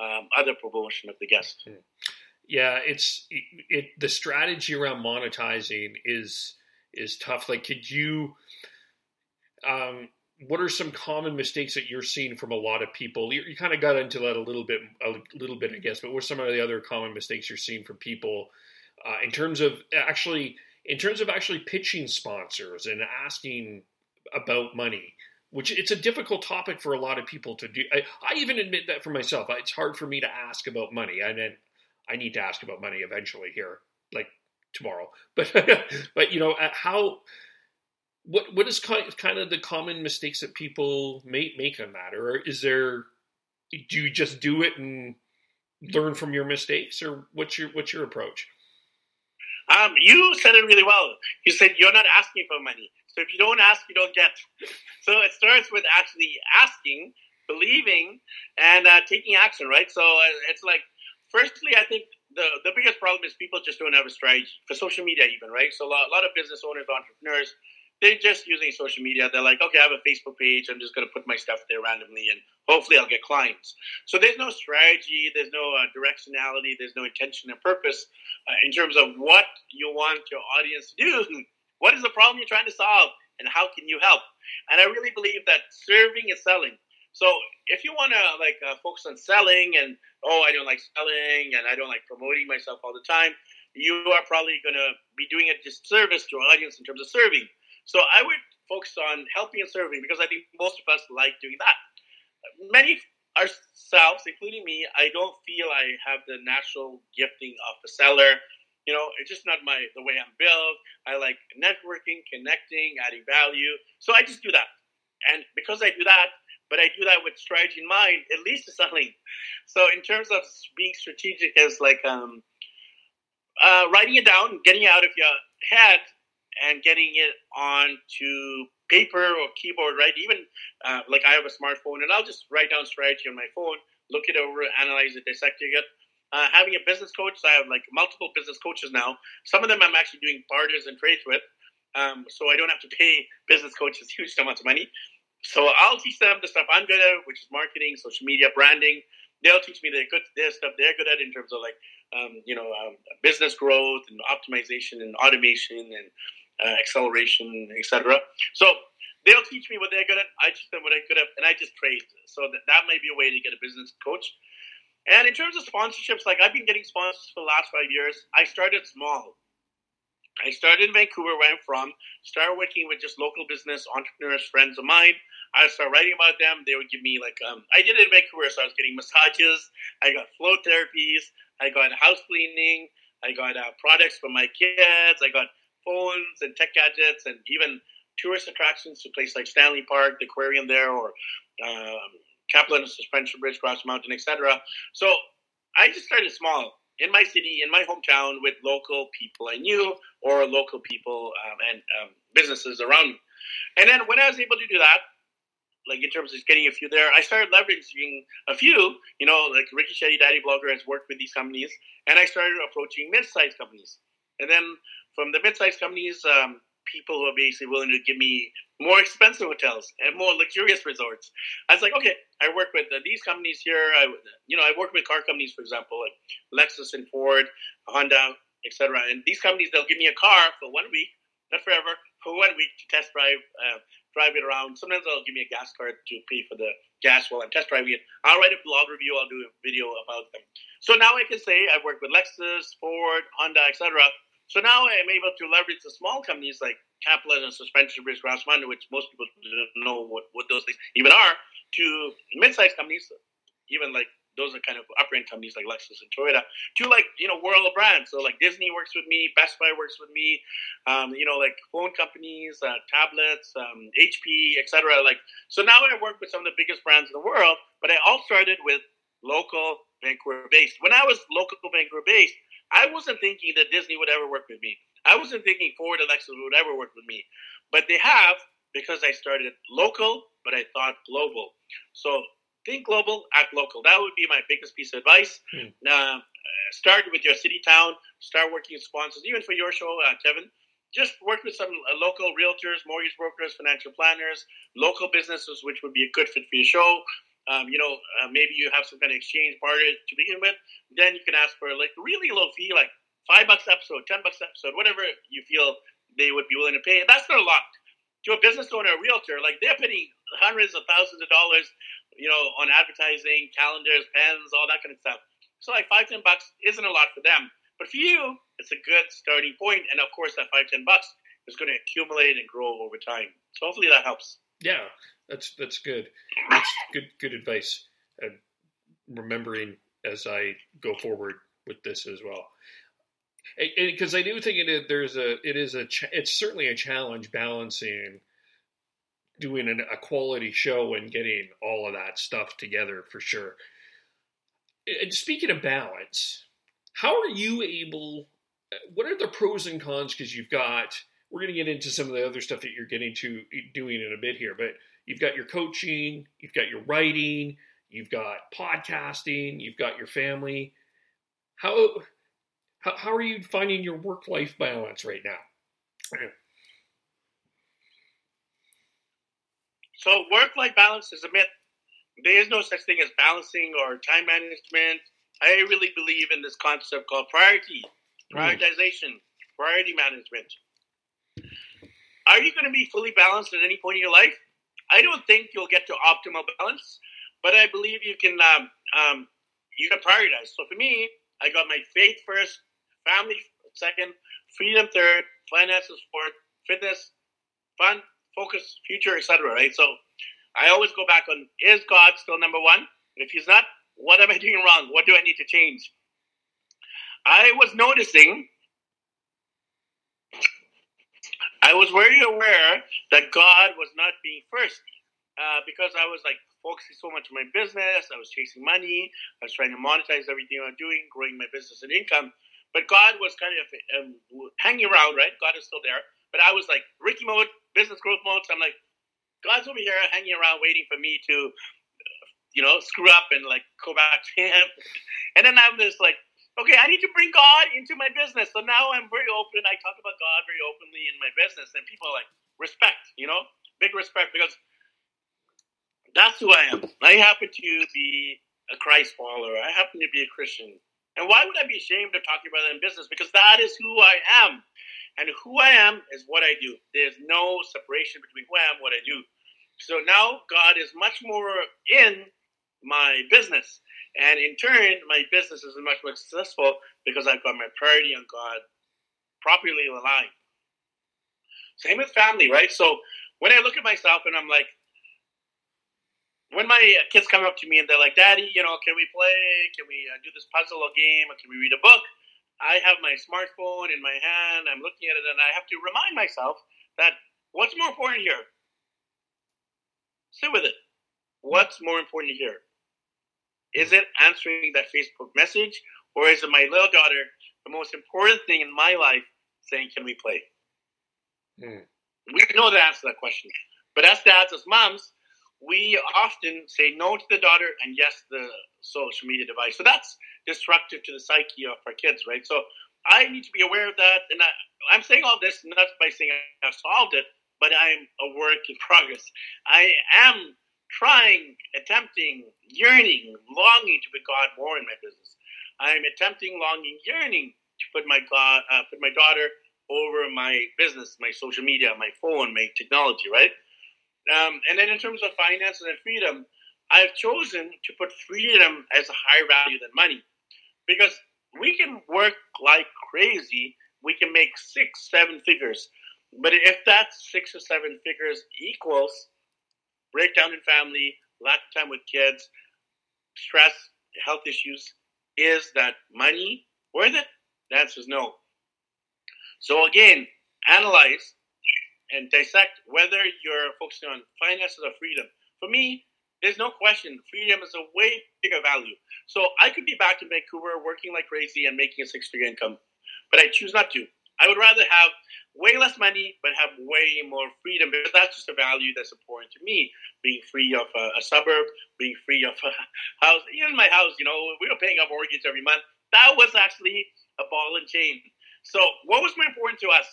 um, other promotion of the guest. Yeah, it's it, it, the strategy around monetizing is is tough. Like, could you? Um, what are some common mistakes that you're seeing from a lot of people? You, you kind of got into that a little bit, a little bit, I guess. But what are some of the other common mistakes you're seeing from people uh, in terms of actually, in terms of actually pitching sponsors and asking about money? Which it's a difficult topic for a lot of people to do. I, I even admit that for myself. It's hard for me to ask about money. I mean, I need to ask about money eventually here, like tomorrow. But but you know uh, how what what is kind of the common mistakes that people make make on that, or is there do you just do it and learn from your mistakes, or what's your what's your approach? Um, you said it really well. You said you're not asking for money. So if you don't ask, you don't get. So it starts with actually asking, believing, and uh, taking action, right? So uh, it's like firstly, I think the, the biggest problem is people just don't have a strategy for social media, even, right? So a lot, a lot of business owners, entrepreneurs, they're just using social media. They're like, okay, I have a Facebook page. I'm just going to put my stuff there randomly and hopefully I'll get clients. So there's no strategy, there's no uh, directionality, there's no intention and purpose uh, in terms of what you want your audience to do. What is the problem you're trying to solve and how can you help? And I really believe that serving is selling. So if you want to like uh, focus on selling and oh I don't like selling and I don't like promoting myself all the time, you are probably going to be doing a disservice to our audience in terms of serving. So I would focus on helping and serving because I think most of us like doing that. Many ourselves, including me, I don't feel I have the natural gifting of a seller. You know, it's just not my the way I'm built. I like networking, connecting, adding value. So I just do that. And because I do that, but I do that with strategy in mind, at least to selling. So in terms of being strategic, is like um, uh, writing it down, getting it out of your head, and getting it onto paper or keyboard, right? Even uh, like I have a smartphone, and I'll just write down strategy on my phone, look it over, analyze it, dissect it. Uh, having a business coach, so I have like multiple business coaches now. Some of them I'm actually doing barters and trades with, um, so I don't have to pay business coaches huge amounts of money. So I'll teach them the stuff I'm good at, which is marketing, social media, branding. They'll teach me the good their stuff they're good at in terms of like um, you know um, business growth and optimization and automation and uh, acceleration, etc. So they'll teach me what they're good at. I teach them what I'm good at, and I just trade. So that, that may be a way to get a business coach. And in terms of sponsorships, like I've been getting sponsors for the last five years. I started small. I started in Vancouver, where I'm from. Started working with just local business entrepreneurs, friends of mine. I started writing about them. They would give me like um, I did it in Vancouver, so I was getting massages. I got flow therapies. I got house cleaning. I got uh, products for my kids. I got phones and tech gadgets, and even tourist attractions to places like Stanley Park, the aquarium there, or um, Capilano Suspension Bridge, Grouse Mountain, etc. So I just started small in my city, in my hometown, with local people I knew or local people um, and um, businesses around me. And then when I was able to do that, like in terms of getting a few there, I started leveraging a few. You know, like Ricky Shetty, Daddy Blogger, has worked with these companies, and I started approaching mid-sized companies. And then from the mid-sized companies, um, people who are basically willing to give me more expensive hotels and more luxurious resorts. I was like, okay, I work with uh, these companies here. I, you know, I work with car companies, for example, like Lexus and Ford, Honda, etc. And these companies, they'll give me a car for one week, not forever, for one week to test drive, uh, drive it around. Sometimes they'll give me a gas card to pay for the gas while I'm test driving it. I'll write a blog review. I'll do a video about them. So now I can say I work with Lexus, Ford, Honda, etc. So now I'm able to leverage the small companies like Capilano and Suspension Bridge Mountain, which most people don't know what, what those things even are, to mid-sized companies, even like those are kind of upper end companies like Lexus and Toyota, to like, you know, world brands. So like Disney works with me, Best Buy works with me, um, you know, like phone companies, uh, tablets, um, HP, etc. Like, so now I work with some of the biggest brands in the world, but I all started with local Vancouver based. When I was local Vancouver based, I wasn't thinking that Disney would ever work with me. I wasn't thinking Ford and Lexus would ever work with me. But they have because I started local, but I thought global. So think global, act local. That would be my biggest piece of advice. Hmm. Uh, start with your city town. Start working with sponsors, even for your show, uh, Kevin. Just work with some uh, local realtors, mortgage brokers, financial planners, local businesses, which would be a good fit for your show um, you know, uh, maybe you have some kind of exchange barter to begin with, then you can ask for like really low fee, like five bucks episode, ten bucks episode, whatever you feel they would be willing to pay. And that's not a lot to a business owner, a realtor. Like they're paying hundreds of thousands of dollars, you know, on advertising, calendars, pens, all that kind of stuff. So like five, ten bucks isn't a lot for them, but for you, it's a good starting point. And of course, that five, ten bucks is going to accumulate and grow over time. So hopefully that helps. Yeah, that's that's good. That's good good advice. And remembering as I go forward with this as well, because I do think it there's a it is a it's certainly a challenge balancing doing an, a quality show and getting all of that stuff together for sure. And speaking of balance, how are you able? Uh, what are the pros and cons? Because you've got we're going to get into some of the other stuff that you're getting to doing in a bit here, but you've got your coaching, you've got your writing, you've got podcasting, you've got your family. How how, how are you finding your work life balance right now? So work life balance is a myth. There is no such thing as balancing or time management. I really believe in this concept called priority, hmm. prioritization, mm. priority management. Are you going to be fully balanced at any point in your life? I don't think you'll get to optimal balance, but I believe you can um, um, you can prioritize. So for me, I got my faith first, family second, freedom third, finances fourth, fitness, fun, focus, future, etc. Right. So I always go back on: Is God still number one? If He's not, what am I doing wrong? What do I need to change? I was noticing I was very aware that God was not being first uh, because I was like focusing so much on my business. I was chasing money. I was trying to monetize everything I was doing, growing my business and income. But God was kind of um, hanging around, right? God is still there. But I was like Ricky mode, business growth mode. So I'm like, God's over here hanging around, waiting for me to, you know, screw up and like go back to Him. And then I'm just like, okay, I need to bring God into my business. So now I'm very open. I talk about God very openly in my business, and people are like respect, you know, big respect because that's who I am. I happen to be a Christ follower. I happen to be a Christian. And why would I be ashamed of talking about that in business? Because that is who I am. And who I am is what I do. There's no separation between who I am and what I do. So now God is much more in my business. And in turn, my business is much more successful because I've got my priority on God properly aligned. Same with family, right? So when I look at myself and I'm like, when my kids come up to me and they're like, Daddy, you know, can we play? Can we uh, do this puzzle or game? Or can we read a book? I have my smartphone in my hand. I'm looking at it and I have to remind myself that what's more important here? Sit with it. What's more important here? Is it answering that Facebook message, or is it my little daughter, the most important thing in my life, saying, "Can we play?" Mm. We know the answer to that question, but as dads, as moms, we often say no to the daughter and yes to the social media device. So that's destructive to the psyche of our kids, right? So I need to be aware of that, and I, am saying all this not by saying I've solved it, but I'm a work in progress. I am trying, attempting, yearning, longing to put God more in my business. I'm attempting, longing, yearning to put my God, uh, put my daughter over my business, my social media, my phone, my technology, right? Um, and then in terms of finances and freedom, I've chosen to put freedom as a higher value than money because we can work like crazy. We can make six, seven figures. But if that six or seven figures equals breakdown in family, lack of time with kids, stress, health issues. Is that money worth it? The answer is no. So again, analyze and dissect whether you're focusing on finances or freedom. For me, there's no question freedom is a way bigger value. So I could be back in Vancouver working like crazy and making a six figure income, but I choose not to. I would rather have way less money, but have way more freedom because that's just a value that's important to me. Being free of a, a suburb, being free of a house. Even my house, you know, we were paying a mortgage every month. That was actually a ball and chain. So, what was more important to us?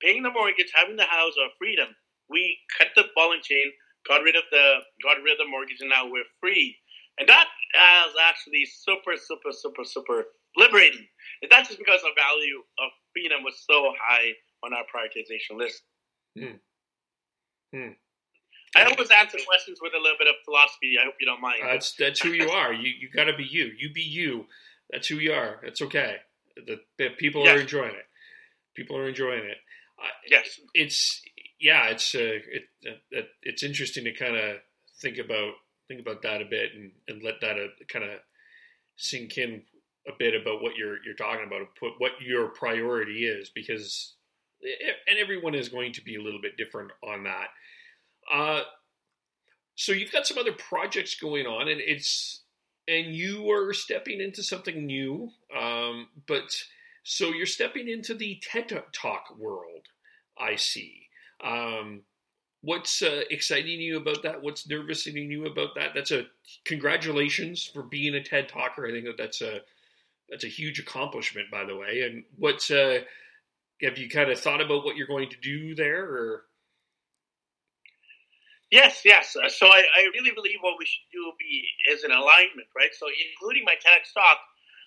Paying the mortgage, having the house, or freedom? We cut the ball and chain, got rid of the got rid of the mortgage, and now we're free. And that is actually super, super, super, super liberating. And that's just because the value of freedom was so high on our prioritization list. Hmm. Hmm. I always answer questions with a little bit of philosophy. I hope you don't mind. That's that's who you are. You you got to be you. You be you. That's who you are. That's okay. The, the people yes. are enjoying it. People are enjoying it. yes, it's yeah. It's uh, it, uh, it's interesting to kind of think about think about that a bit and, and let that uh, kind of sink in a bit about what you're you're talking about, what your priority is, because and everyone is going to be a little bit different on that. Uh, so you've got some other projects going on, and it's and you are stepping into something new. Um, but so you're stepping into the TED Talk world. I see. Um, what's uh, exciting you about that? What's nervousing you about that? That's a congratulations for being a TED Talker. I think that that's a that's a huge accomplishment, by the way. And what's uh, have you kind of thought about what you're going to do there, or? Yes, yes. Uh, so I, I really believe what we should do be is an alignment, right? So including my TEDx talk,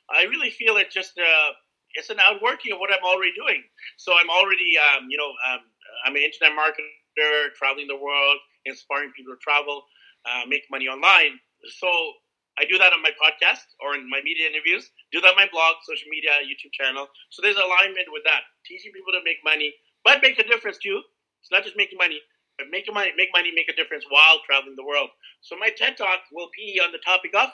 I really feel it just uh, it's an outworking of what I'm already doing. So I'm already, um, you know, um, I'm an internet marketer, traveling the world, inspiring people to travel, uh, make money online. So I do that on my podcast or in my media interviews, do that my blog, social media, YouTube channel. So there's alignment with that, teaching people to make money, but make a difference too. It's not just making money, but make money, make money, make a difference while traveling the world. So my TED Talk will be on the topic of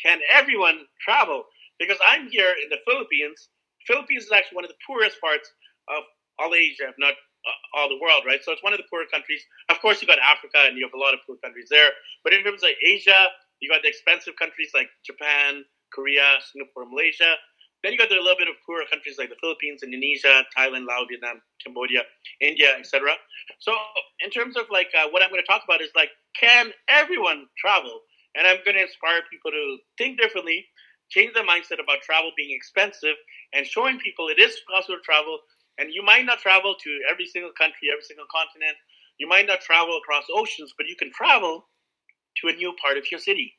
can everyone travel? Because I'm here in the Philippines. Philippines is actually one of the poorest parts of all Asia, if not uh, all the world, right? So it's one of the poorer countries. Of course, you've got Africa, and you have a lot of poor countries there. But in terms of Asia, you've got the expensive countries like Japan, Korea, Singapore, Malaysia. Then you got a little bit of poorer countries like the Philippines, Indonesia, Thailand, Laos, Vietnam, Cambodia, India, etc. So in terms of like uh, what I'm going to talk about is like, can everyone travel? And I'm going to inspire people to think differently, change their mindset about travel being expensive, and showing people it is possible to travel. And you might not travel to every single country, every single continent. You might not travel across oceans, but you can travel to a new part of your city.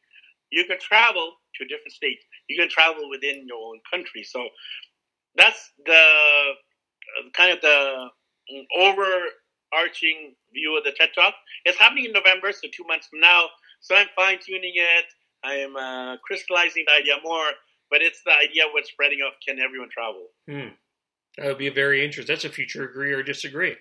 You can travel to different state. You can travel within your own country. So that's the uh, kind of the overarching view of the TED Talk. It's happening in November, so two months from now. So I'm fine tuning it. I am uh, crystallizing the idea more, but it's the idea of what's spreading of can everyone travel? Hmm. That would be very interesting. That's a future agree or disagree.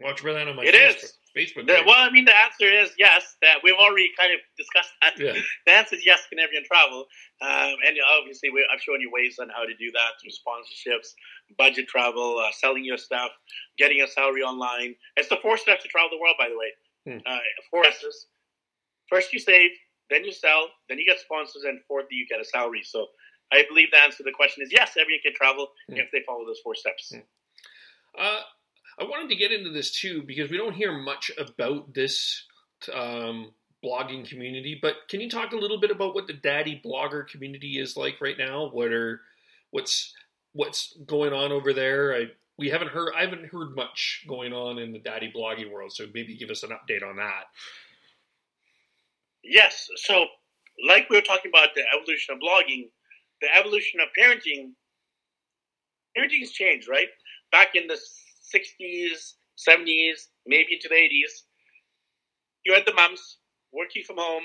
Watch for that on my It Facebook. is. Facebook The- well, I mean, the answer is yes. That we've already kind of discussed that. Yeah. The answer is yes. Can everyone travel? Um, and obviously, we, I've shown you ways on how to do that through sponsorships, budget travel, uh, selling your stuff, getting a salary online. It's the four steps to travel the world, by the way. Hmm. Uh, four S's. First, you save, then you sell, then you get sponsors, and fourthly, you get a salary. So, I believe the answer to the question is yes. Everyone can travel Hmm. if they follow those four steps. Hmm. Uh, I wanted to get into this too because we don't hear much about this um, blogging community. But can you talk a little bit about what the daddy blogger community is like right now? What are what's what's going on over there? I we haven't heard I haven't heard much going on in the daddy blogging world. So maybe give us an update on that. Yes. So, like we were talking about the evolution of blogging, the evolution of parenting, parenting's changed, right? Back in the 60s, 70s, maybe into the 80s, you had the moms working from home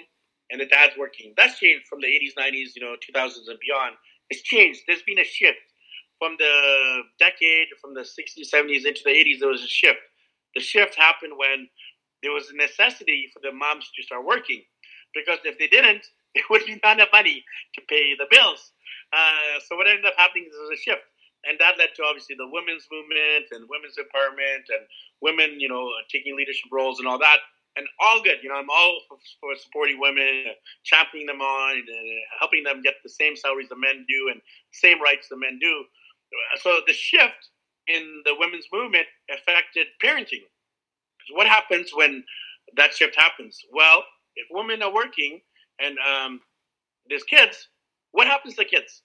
and the dads working. That's changed from the 80s, 90s, you know, 2000s and beyond. It's changed. There's been a shift. From the decade, from the 60s, 70s into the 80s, there was a shift. The shift happened when there was a necessity for the moms to start working because if they didn't, there would be not enough money to pay the bills. Uh, so what ended up happening is there was a shift, and that led to obviously the women's movement and women's empowerment and women, you know, taking leadership roles and all that. And all good, you know. I'm all for, for supporting women, championing them on, and uh, helping them get the same salaries the men do and same rights the men do. So the shift in the women's movement affected parenting. Because what happens when that shift happens? Well, if women are working and um, there's kids, what happens to kids?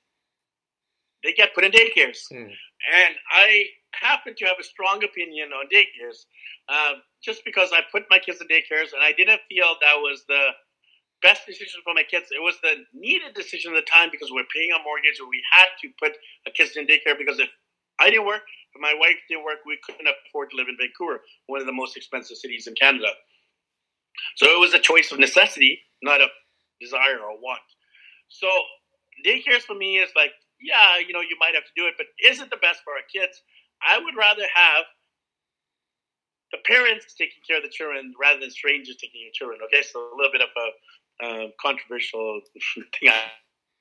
They get put in daycares. Hmm. And I happen to have a strong opinion on daycares uh, just because I put my kids in daycares and I didn't feel that was the best decision for my kids. It was the needed decision at the time because we're paying a mortgage and we had to put a kids in daycare because if I didn't work, if my wife didn't work, we couldn't afford to live in Vancouver, one of the most expensive cities in Canada. So it was a choice of necessity, not a desire or want. So daycares for me is like, yeah, you know, you might have to do it, but is it the best for our kids? I would rather have the parents taking care of the children rather than strangers taking your children. Okay, so a little bit of a um, controversial thing I,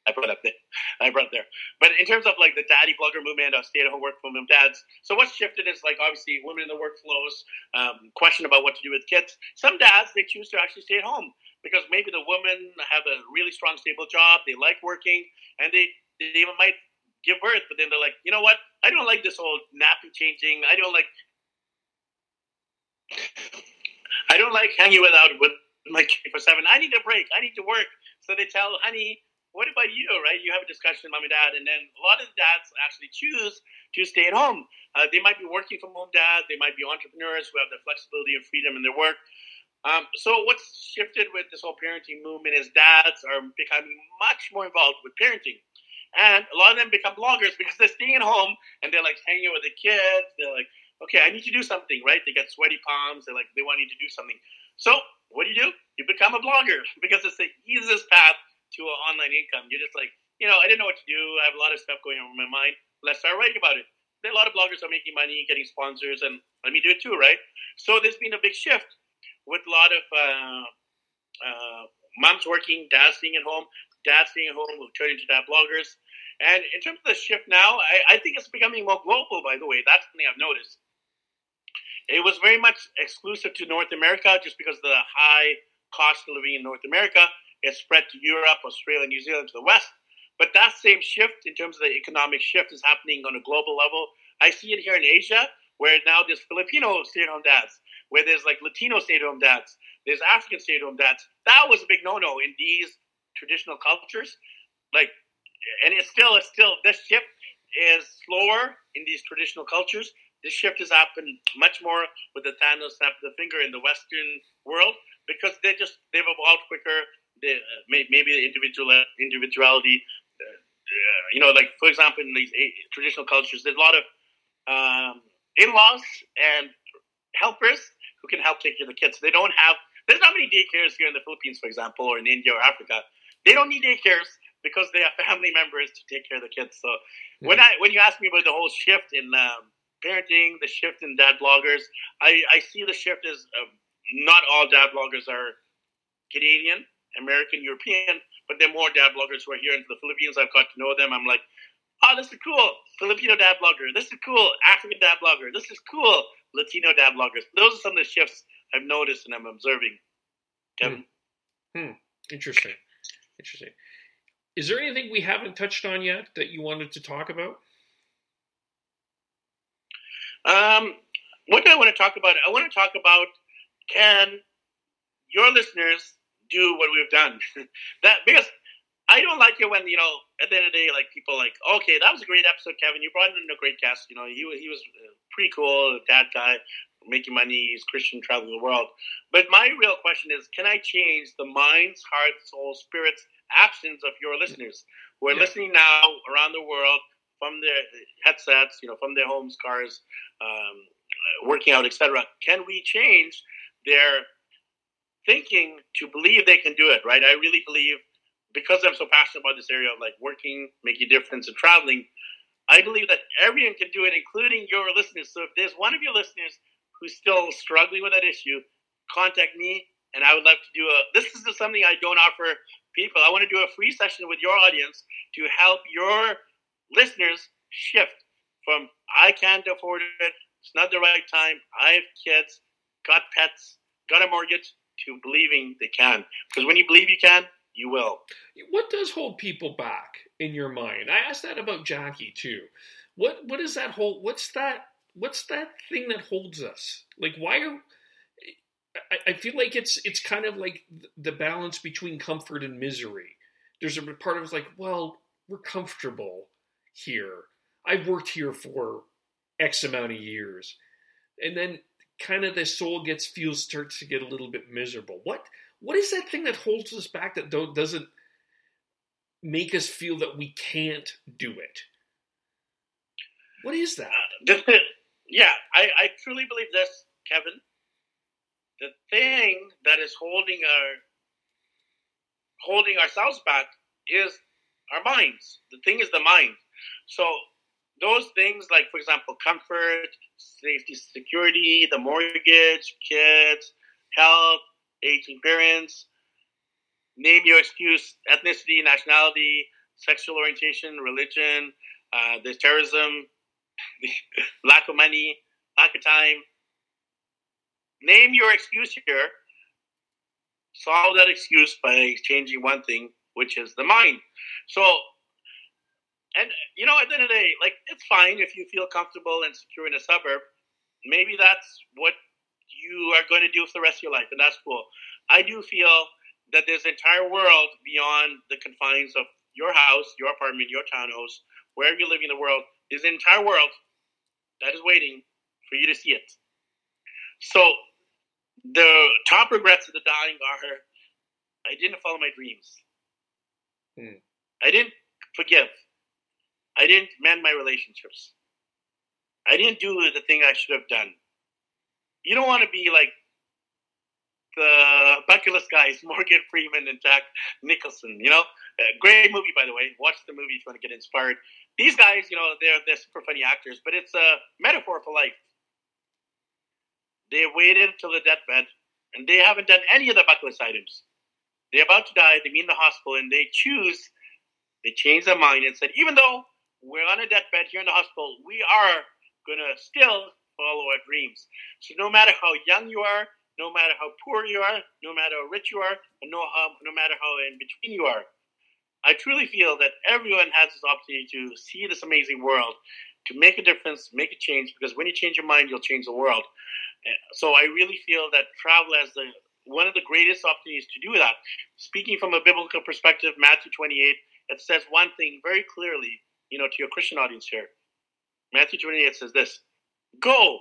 I brought up there. I brought there. But in terms of like the daddy blogger movement of stay at home work from dads, so what's shifted is like obviously women in the workflows, um, question about what to do with kids. Some dads they choose to actually stay at home because maybe the women have a really strong stable job, they like working, and they they even might give birth, but then they're like, you know what? I don't like this whole nappy changing. I don't like I don't like hanging without with my kid for seven. I need a break. I need to work. So they tell, honey, what about you, right? You have a discussion mom and dad, and then a lot of dads actually choose to stay at home. Uh, they might be working from home dad. They might be entrepreneurs who have the flexibility and freedom in their work. Um, so what's shifted with this whole parenting movement is dads are becoming much more involved with parenting. And a lot of them become bloggers because they're staying at home and they're like hanging with the kids. They're like, okay, I need to do something, right? They get sweaty palms. They're like, they want you to do something. So what do you do? You become a blogger because it's the easiest path to an online income. You're just like, you know, I didn't know what to do. I have a lot of stuff going on in my mind. Let's start writing about it. A lot of bloggers are making money, getting sponsors, and let me do it too, right? So there's been a big shift with a lot of uh, uh, moms working, dads staying at home, dads Being home who turn into dad bloggers. And in terms of the shift now, I, I think it's becoming more global, by the way. That's something I've noticed. it was very much exclusive to North America just because of the high cost of living in North America. It spread to Europe, Australia, New Zealand, to the West. But that same shift in terms of the economic shift is happening on a global level. I see it here in Asia, where now there's Filipino stay-at-home dads, where there's like Latino stay-at-home dads, there's African stay-at-home dads. That was a big no-no in these traditional cultures. Like, and it's still, it's still this shift is slower in these traditional cultures. This shift has happened much more with the Thanos snap the finger in the Western world because they just they've evolved quicker. They, uh, maybe the individual individuality uh, you know, like for example, in these traditional cultures, there's a lot of um, in-laws and helpers who can help take care of the kids. They don't have. There's not many daycares here in the Philippines, for example, or in India or Africa. They don't need daycares because they have family members to take care of the kids. So mm-hmm. when I when you ask me about the whole shift in um, parenting, the shift in dad bloggers, I, I see the shift as uh, not all dad bloggers are Canadian, American, European but they're more dad bloggers who are here in the Philippines. I've got to know them. I'm like, oh, this is cool. Filipino dad blogger. This is cool. African dad blogger. This is cool. Latino dad bloggers. Those are some of the shifts I've noticed and I'm observing. Kevin. Hmm. hmm. Interesting. Interesting. Is there anything we haven't touched on yet that you wanted to talk about? Um, what do I want to talk about? I want to talk about can your listeners do what we've done. that because I don't like it when you know at the end of the day, like people like, okay, that was a great episode, Kevin. You brought in a great guest. You know, he he was uh, pretty cool, dad guy, making money. He's Christian, traveling the world. But my real question is, can I change the minds, hearts, souls, spirits, actions of your listeners who are yeah. listening now around the world from their headsets, you know, from their homes, cars, um, working out, etc. Can we change their thinking to believe they can do it, right? I really believe because I'm so passionate about this area of like working, making a difference, and traveling. I believe that everyone can do it, including your listeners. So if there's one of your listeners who's still struggling with that issue, contact me, and I would love to do a. This is something I don't offer people. I want to do a free session with your audience to help your listeners shift from I can't afford it, it's not the right time, I have kids, got pets, got a mortgage, to believing they can. Because when you believe you can, you will. What does hold people back in your mind? I asked that about Jackie too. What what is that hold? What's that? What's that thing that holds us? Like why are I, feel like it's it's kind of like the balance between comfort and misery. There's a part of us like, well, we're comfortable here. I've worked here for X amount of years. And then kind of the soul gets feels starts to get a little bit miserable. What what is that thing that holds us back that doesn't make us feel that we can't do it? What is that? Uh, yeah, I, I truly believe this, Kevin. The thing that is holding our holding ourselves back is our minds. The thing is the mind. So those things, like for example, comfort, safety, security, the mortgage, kids, health, aging parents, name your excuse, ethnicity, nationality, sexual orientation, religion, uh, there's terrorism, lack of money, lack of time. Name your excuse here. Solve that excuse by changing one thing, which is the mind. So and you know, at the end of the day, like it's fine if you feel comfortable and secure in a suburb. Maybe that's what you are going to do for the rest of your life, and that's cool. I do feel that there's an entire world beyond the confines of your house, your apartment, your townhouse, wherever you're living in the world. There's an entire world that is waiting for you to see it. So the top regrets of the dying are I didn't follow my dreams. Hmm. I didn't forgive. I didn't mend my relationships. I didn't do the thing I should have done. You don't want to be like the bucket list guys, Morgan Freeman and Jack Nicholson. You know, uh, great movie by the way. Watch the movie if you want to get inspired. These guys, you know, they're they're super funny actors, but it's a metaphor for life. They waited until the deathbed, and they haven't done any of the bucket list items. They're about to die. They meet in the hospital, and they choose. They change their mind and said, even though we're on a deathbed here in the hospital. We are to still follow our dreams. So no matter how young you are, no matter how poor you are, no matter how rich you are, and no, how, no matter how in between you are, I truly feel that everyone has this opportunity to see this amazing world, to make a difference, make a change, because when you change your mind, you'll change the world. So I really feel that travel as the one of the greatest opportunities to do that. Speaking from a biblical perspective, Matthew 28, it says one thing very clearly, you know, to your Christian audience here. Matthew 28 says this Go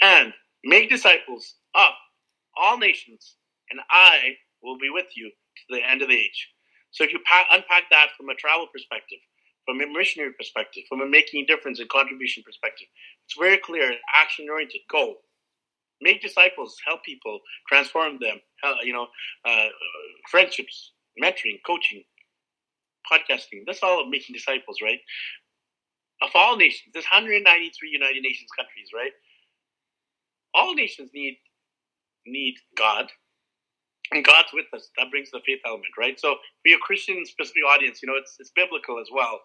and make disciples of all nations, and I will be with you to the end of the age. So if you unpack that from a travel perspective, from a missionary perspective, from a making a difference and contribution perspective, it's very clear, action oriented. Go, make disciples, help people, transform them. You know, uh, friendships, mentoring, coaching, podcasting. That's all making disciples, right? Of all nations, there's 193 United Nations countries, right? All nations need need God, and God's with us. That brings the faith element, right? So for your Christian specific audience, you know, it's it's biblical as well.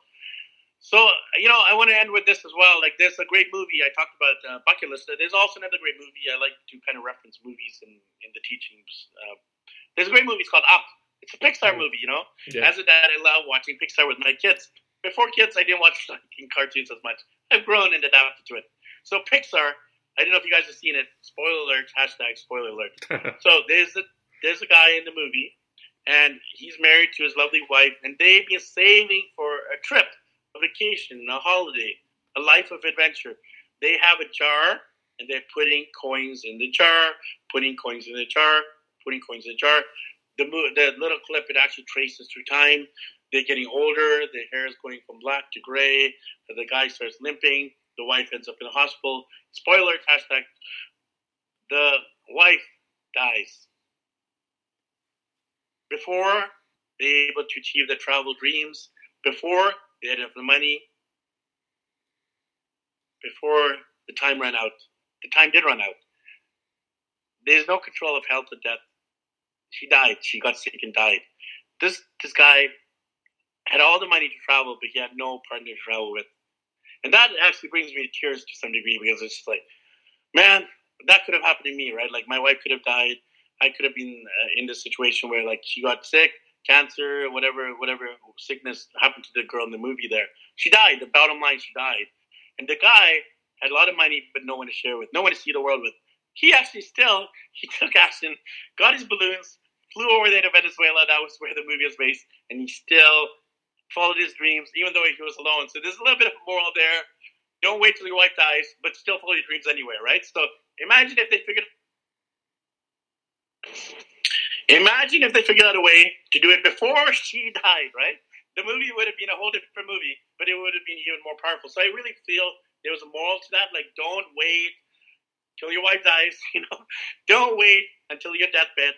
So you know, I want to end with this as well. Like, there's a great movie I talked about, uh, Bucket List. There's also another great movie. I like to kind of reference movies in in the teachings. Uh, there's a great movie. It's called Up. It's a Pixar mm. movie. You know, yeah. as a dad, I love watching Pixar with my kids. Before kids, I didn't watch cartoons as much. I've grown and adapted to it. So Pixar. I don't know if you guys have seen it. Spoiler alert! Hashtag spoiler alert. so there's a there's a guy in the movie, and he's married to his lovely wife, and they've been saving for a trip a vacation, a holiday, a life of adventure. They have a jar and they're putting coins in the jar, putting coins in the jar, putting coins in the jar. The, the little clip, it actually traces through time. They're getting older, their hair is going from black to gray, the guy starts limping, the wife ends up in the hospital. Spoiler, hashtag, the wife dies. Before they're able to achieve their travel dreams, before they had enough money before the time ran out. The time did run out. There's no control of health or death. She died. She got sick and died. This this guy had all the money to travel, but he had no partner to travel with. And that actually brings me to tears to some degree because it's just like, man, that could have happened to me, right? Like my wife could have died. I could have been uh, in this situation where like she got sick cancer, whatever, whatever sickness happened to the girl in the movie. There, she died. The bottom line, she died. And the guy had a lot of money, but no one to share with, no one to see the world with. He actually still he took action, got his balloons, flew over there to Venezuela. That was where the movie was based, and he still followed his dreams, even though he was alone. So there's a little bit of moral there. Don't wait till your wife dies, but still follow your dreams anyway, right? So imagine if they figured Imagine if they figured out a way to do it before she died, right? The movie would have been a whole different movie, but it would have been even more powerful. So I really feel there was a moral to that. Like, don't wait till your wife dies, you know? Don't wait until your deathbed.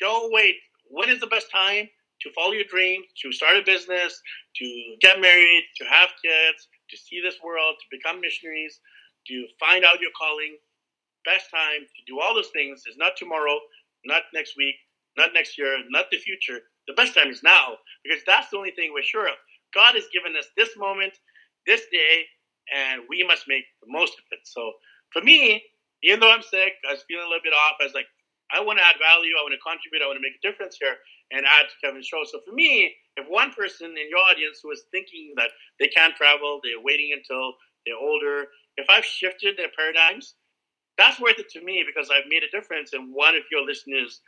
Don't wait. When is the best time to follow your dreams, to start a business, to get married, to have kids, to see this world, to become missionaries, to find out your calling? Best time to do all those things is not tomorrow, not next week, not next year, not the future. The best time is now because that's the only thing we're sure of. God has given us this moment, this day, and we must make the most of it. So for me, even though I'm sick, I was feeling a little bit off. I was like, I want to add value. I want to contribute. I want to make a difference here and add to Kevin's show. So for me, if one person in your audience who is thinking that they can't travel, they're waiting until they're older, if I've shifted their paradigms, that's worth it to me because I've made a difference in one of your listeners'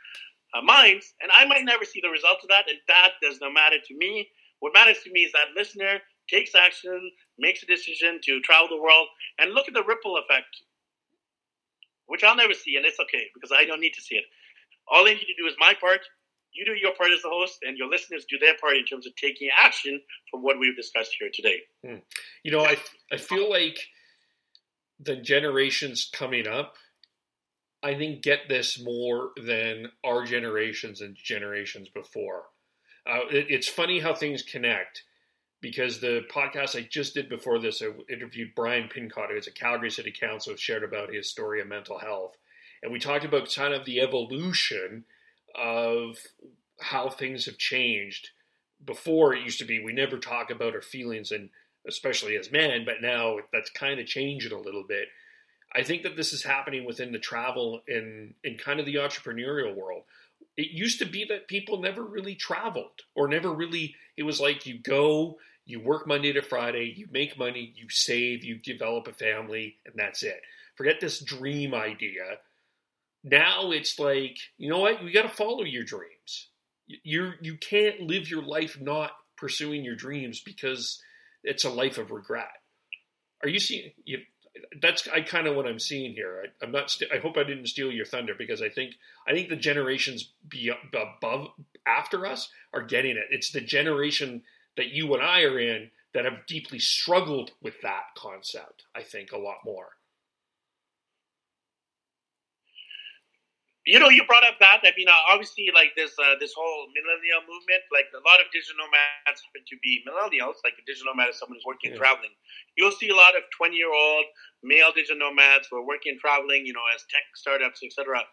uh, minds, and I might never see the results of that, and that does not matter to me. What matters to me is that listener takes action, makes a decision to travel the world, and look at the ripple effect, which I'll never see, and it's okay because I don't need to see it. All I need to do is my part. You do your part as the host, and your listeners do their part in terms of taking action from what we've discussed here today. Hmm. You know, I I feel like the generations coming up I think, get this more than our generations and generations before. Uh, it, it's funny how things connect because the podcast I just did before this, I interviewed Brian Pincott, who's a Calgary City Council, shared about his story of mental health. And we talked about kind of the evolution of how things have changed. Before it used to be we never talk about our feelings and especially as men, but now that's kind of changing a little bit. I think that this is happening within the travel in in kind of the entrepreneurial world. It used to be that people never really traveled or never really it was like you go, you work Monday to Friday, you make money, you save, you develop a family, and that's it. Forget this dream idea. Now it's like, you know what? You got to follow your dreams. You you can't live your life not pursuing your dreams because it's a life of regret. Are you seeing? You, that's I kind of what I'm seeing here. I, am not. St- I hope I didn't steal your thunder because I think I think the generations be, above after us are getting it. It's the generation that you and I are in that have deeply struggled with that concept. I think a lot more. You know, you brought up that. I mean, uh, obviously, like this uh, this whole millennial movement, like a lot of digital nomads happen to be millennials. Like a digital nomad is someone who's working yeah. traveling. You'll see a lot of twenty year old male digital nomads who are working traveling, you know, as tech startups, etc.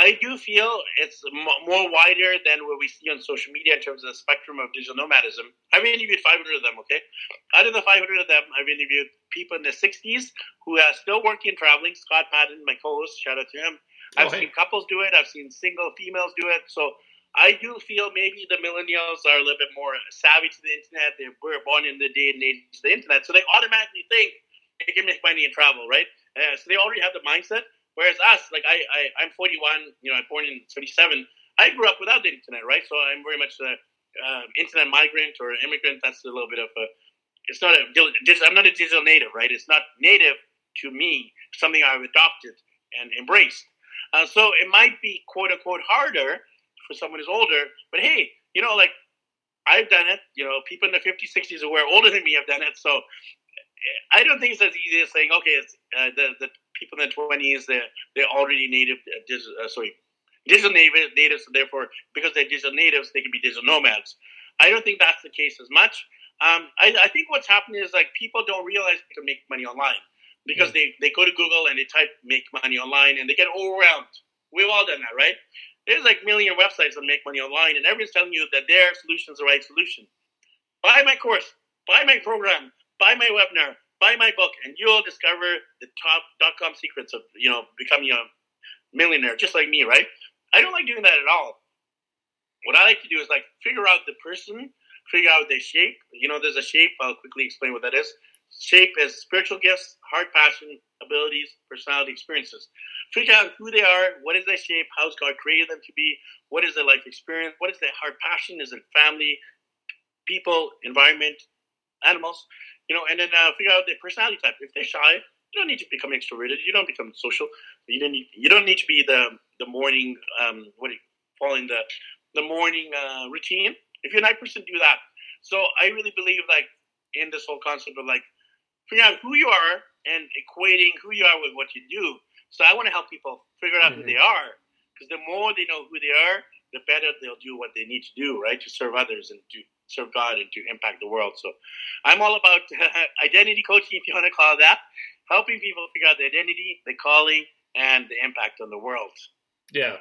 I do feel it's m- more wider than what we see on social media in terms of the spectrum of digital nomadism. I've interviewed 500 of them, okay? Out of the 500 of them, I've interviewed people in their 60s who are still working traveling. Scott Patton, my co host, shout out to him I've seen couples do it. I've seen single females do it. So I do feel maybe the millennials are a little bit more savvy to the internet. They were born in the day and age of the internet, so they automatically think they can make money and travel, right? Uh, so they already have the mindset. Whereas us, like I, I, I'm 41. You know, I'm born in 77. I grew up without the internet, right? So I'm very much an um, internet migrant or immigrant. That's a little bit of a. It's not a. I'm not a digital native, right? It's not native to me. Something I've adopted and embraced. Uh, so it might be quote unquote harder for someone who's older, but hey, you know, like I've done it. You know, people in the 50s, 60s who are older than me have done it. So I don't think it's as easy as saying, okay, uh, the, the people in the 20s, they're, they're already native, uh, uh, sorry, digital native, natives, so therefore, because they're digital natives, they can be digital nomads. I don't think that's the case as much. Um, I, I, think what's happening is like people don't realize they can make money online because mm. they, they go to Google and they type make money online and they get overwhelmed. We've all done that, right? There's like million websites that make money online and everyone's telling you that their solution is the right solution. Buy my course, buy my program, buy my webinar, buy my book, and you'll discover the top dot com secrets of you know becoming a millionaire, just like me, right? I don't like doing that at all. What I like to do is like figure out the person, figure out their shape. You know, there's a shape. I'll quickly explain what that is. Shape as spiritual gifts, heart passion, abilities, personality, experiences. Figure out who they are, what is their shape, how's God created them to be, what is their life experience, what is their heart passion, is it family, people, environment, animals, you know, and then uh, figure out their personality type. If they're shy, you don't need to become extroverted. You don't become social. You don't need, you don't need to be the the morning um, what do you, following the the morning uh, routine. If you're a night person, do that. So I really believe like in this whole concept of like figure out who you are and equating who you are with what you do. So I want to help people figure out mm-hmm. who they are because the more they know who they are, the better they'll do what they need to do, right, to serve others and to serve God and to impact the world. So I'm all about identity coaching, if you want to call it that, helping people figure out the identity, the calling, and the impact on the world. Yeah,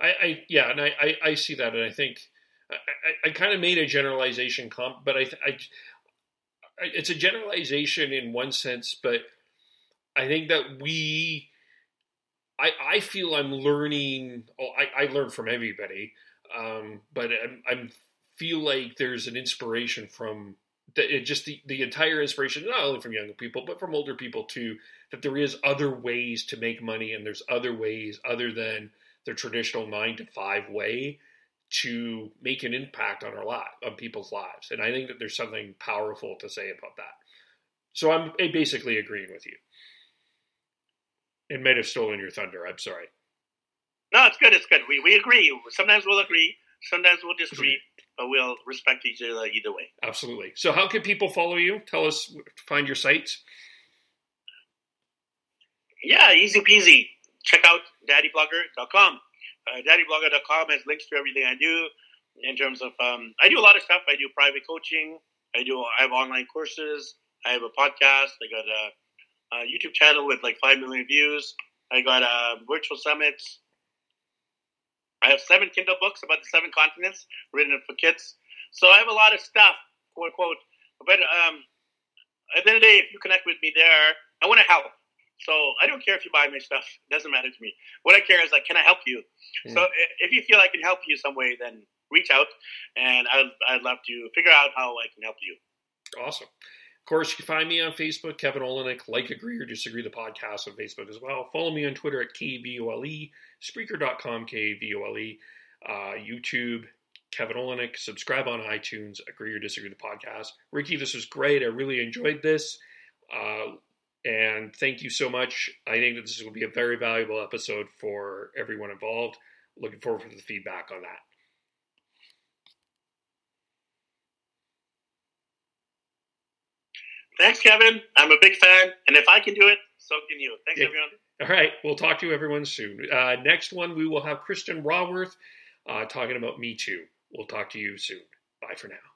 I, I yeah, and I, I, I, see that, and I think I, I, kind of made a generalization comp, but I, I it's a generalization in one sense, but I think that we, I, I feel I'm learning. Oh, I, I learn from everybody, um, but I'm, I'm feel like there's an inspiration from the, just the, the entire inspiration, not only from younger people, but from older people too, that there is other ways to make money and there's other ways other than the traditional nine to five way to make an impact on our life, on people's lives. And I think that there's something powerful to say about that. So I'm basically agreeing with you. It might have stolen your thunder. I'm sorry. No, it's good. It's good. We, we agree. Sometimes we'll agree. Sometimes we'll disagree. Mm-hmm. but we'll respect each other either way. Absolutely. So, how can people follow you? Tell us, find your sites. Yeah, easy peasy. Check out daddyblogger.com uh, daddyblogger.com has links to everything I do in terms of um, I do a lot of stuff. I do private coaching. I do I have online courses. I have a podcast. I got a, a YouTube channel with like five million views. I got uh, virtual summits. I have seven Kindle books about the seven continents written for kids. So I have a lot of stuff, quote unquote. But um, at the end of the day, if you connect with me there, I want to help. So I don't care if you buy my stuff; it doesn't matter to me. What I care is like, can I help you? Mm. So if you feel I can help you some way, then reach out, and I'd, I'd love to figure out how I can help you. Awesome. Of course, you can find me on Facebook, Kevin Olenick. Like, agree, or disagree the podcast on Facebook as well. Follow me on Twitter at kevole, Spreaker.com, kevole, uh, YouTube, Kevin Olenick. Subscribe on iTunes, agree or disagree the podcast. Ricky, this was great. I really enjoyed this. Uh, and thank you so much. I think that this will be a very valuable episode for everyone involved. Looking forward to the feedback on that. Thanks, Kevin. I'm a big fan, and if I can do it, so can you. Thanks, yeah. everyone. All right, we'll talk to you everyone soon. Uh, next one, we will have Kristen Raworth uh, talking about Me Too. We'll talk to you soon. Bye for now.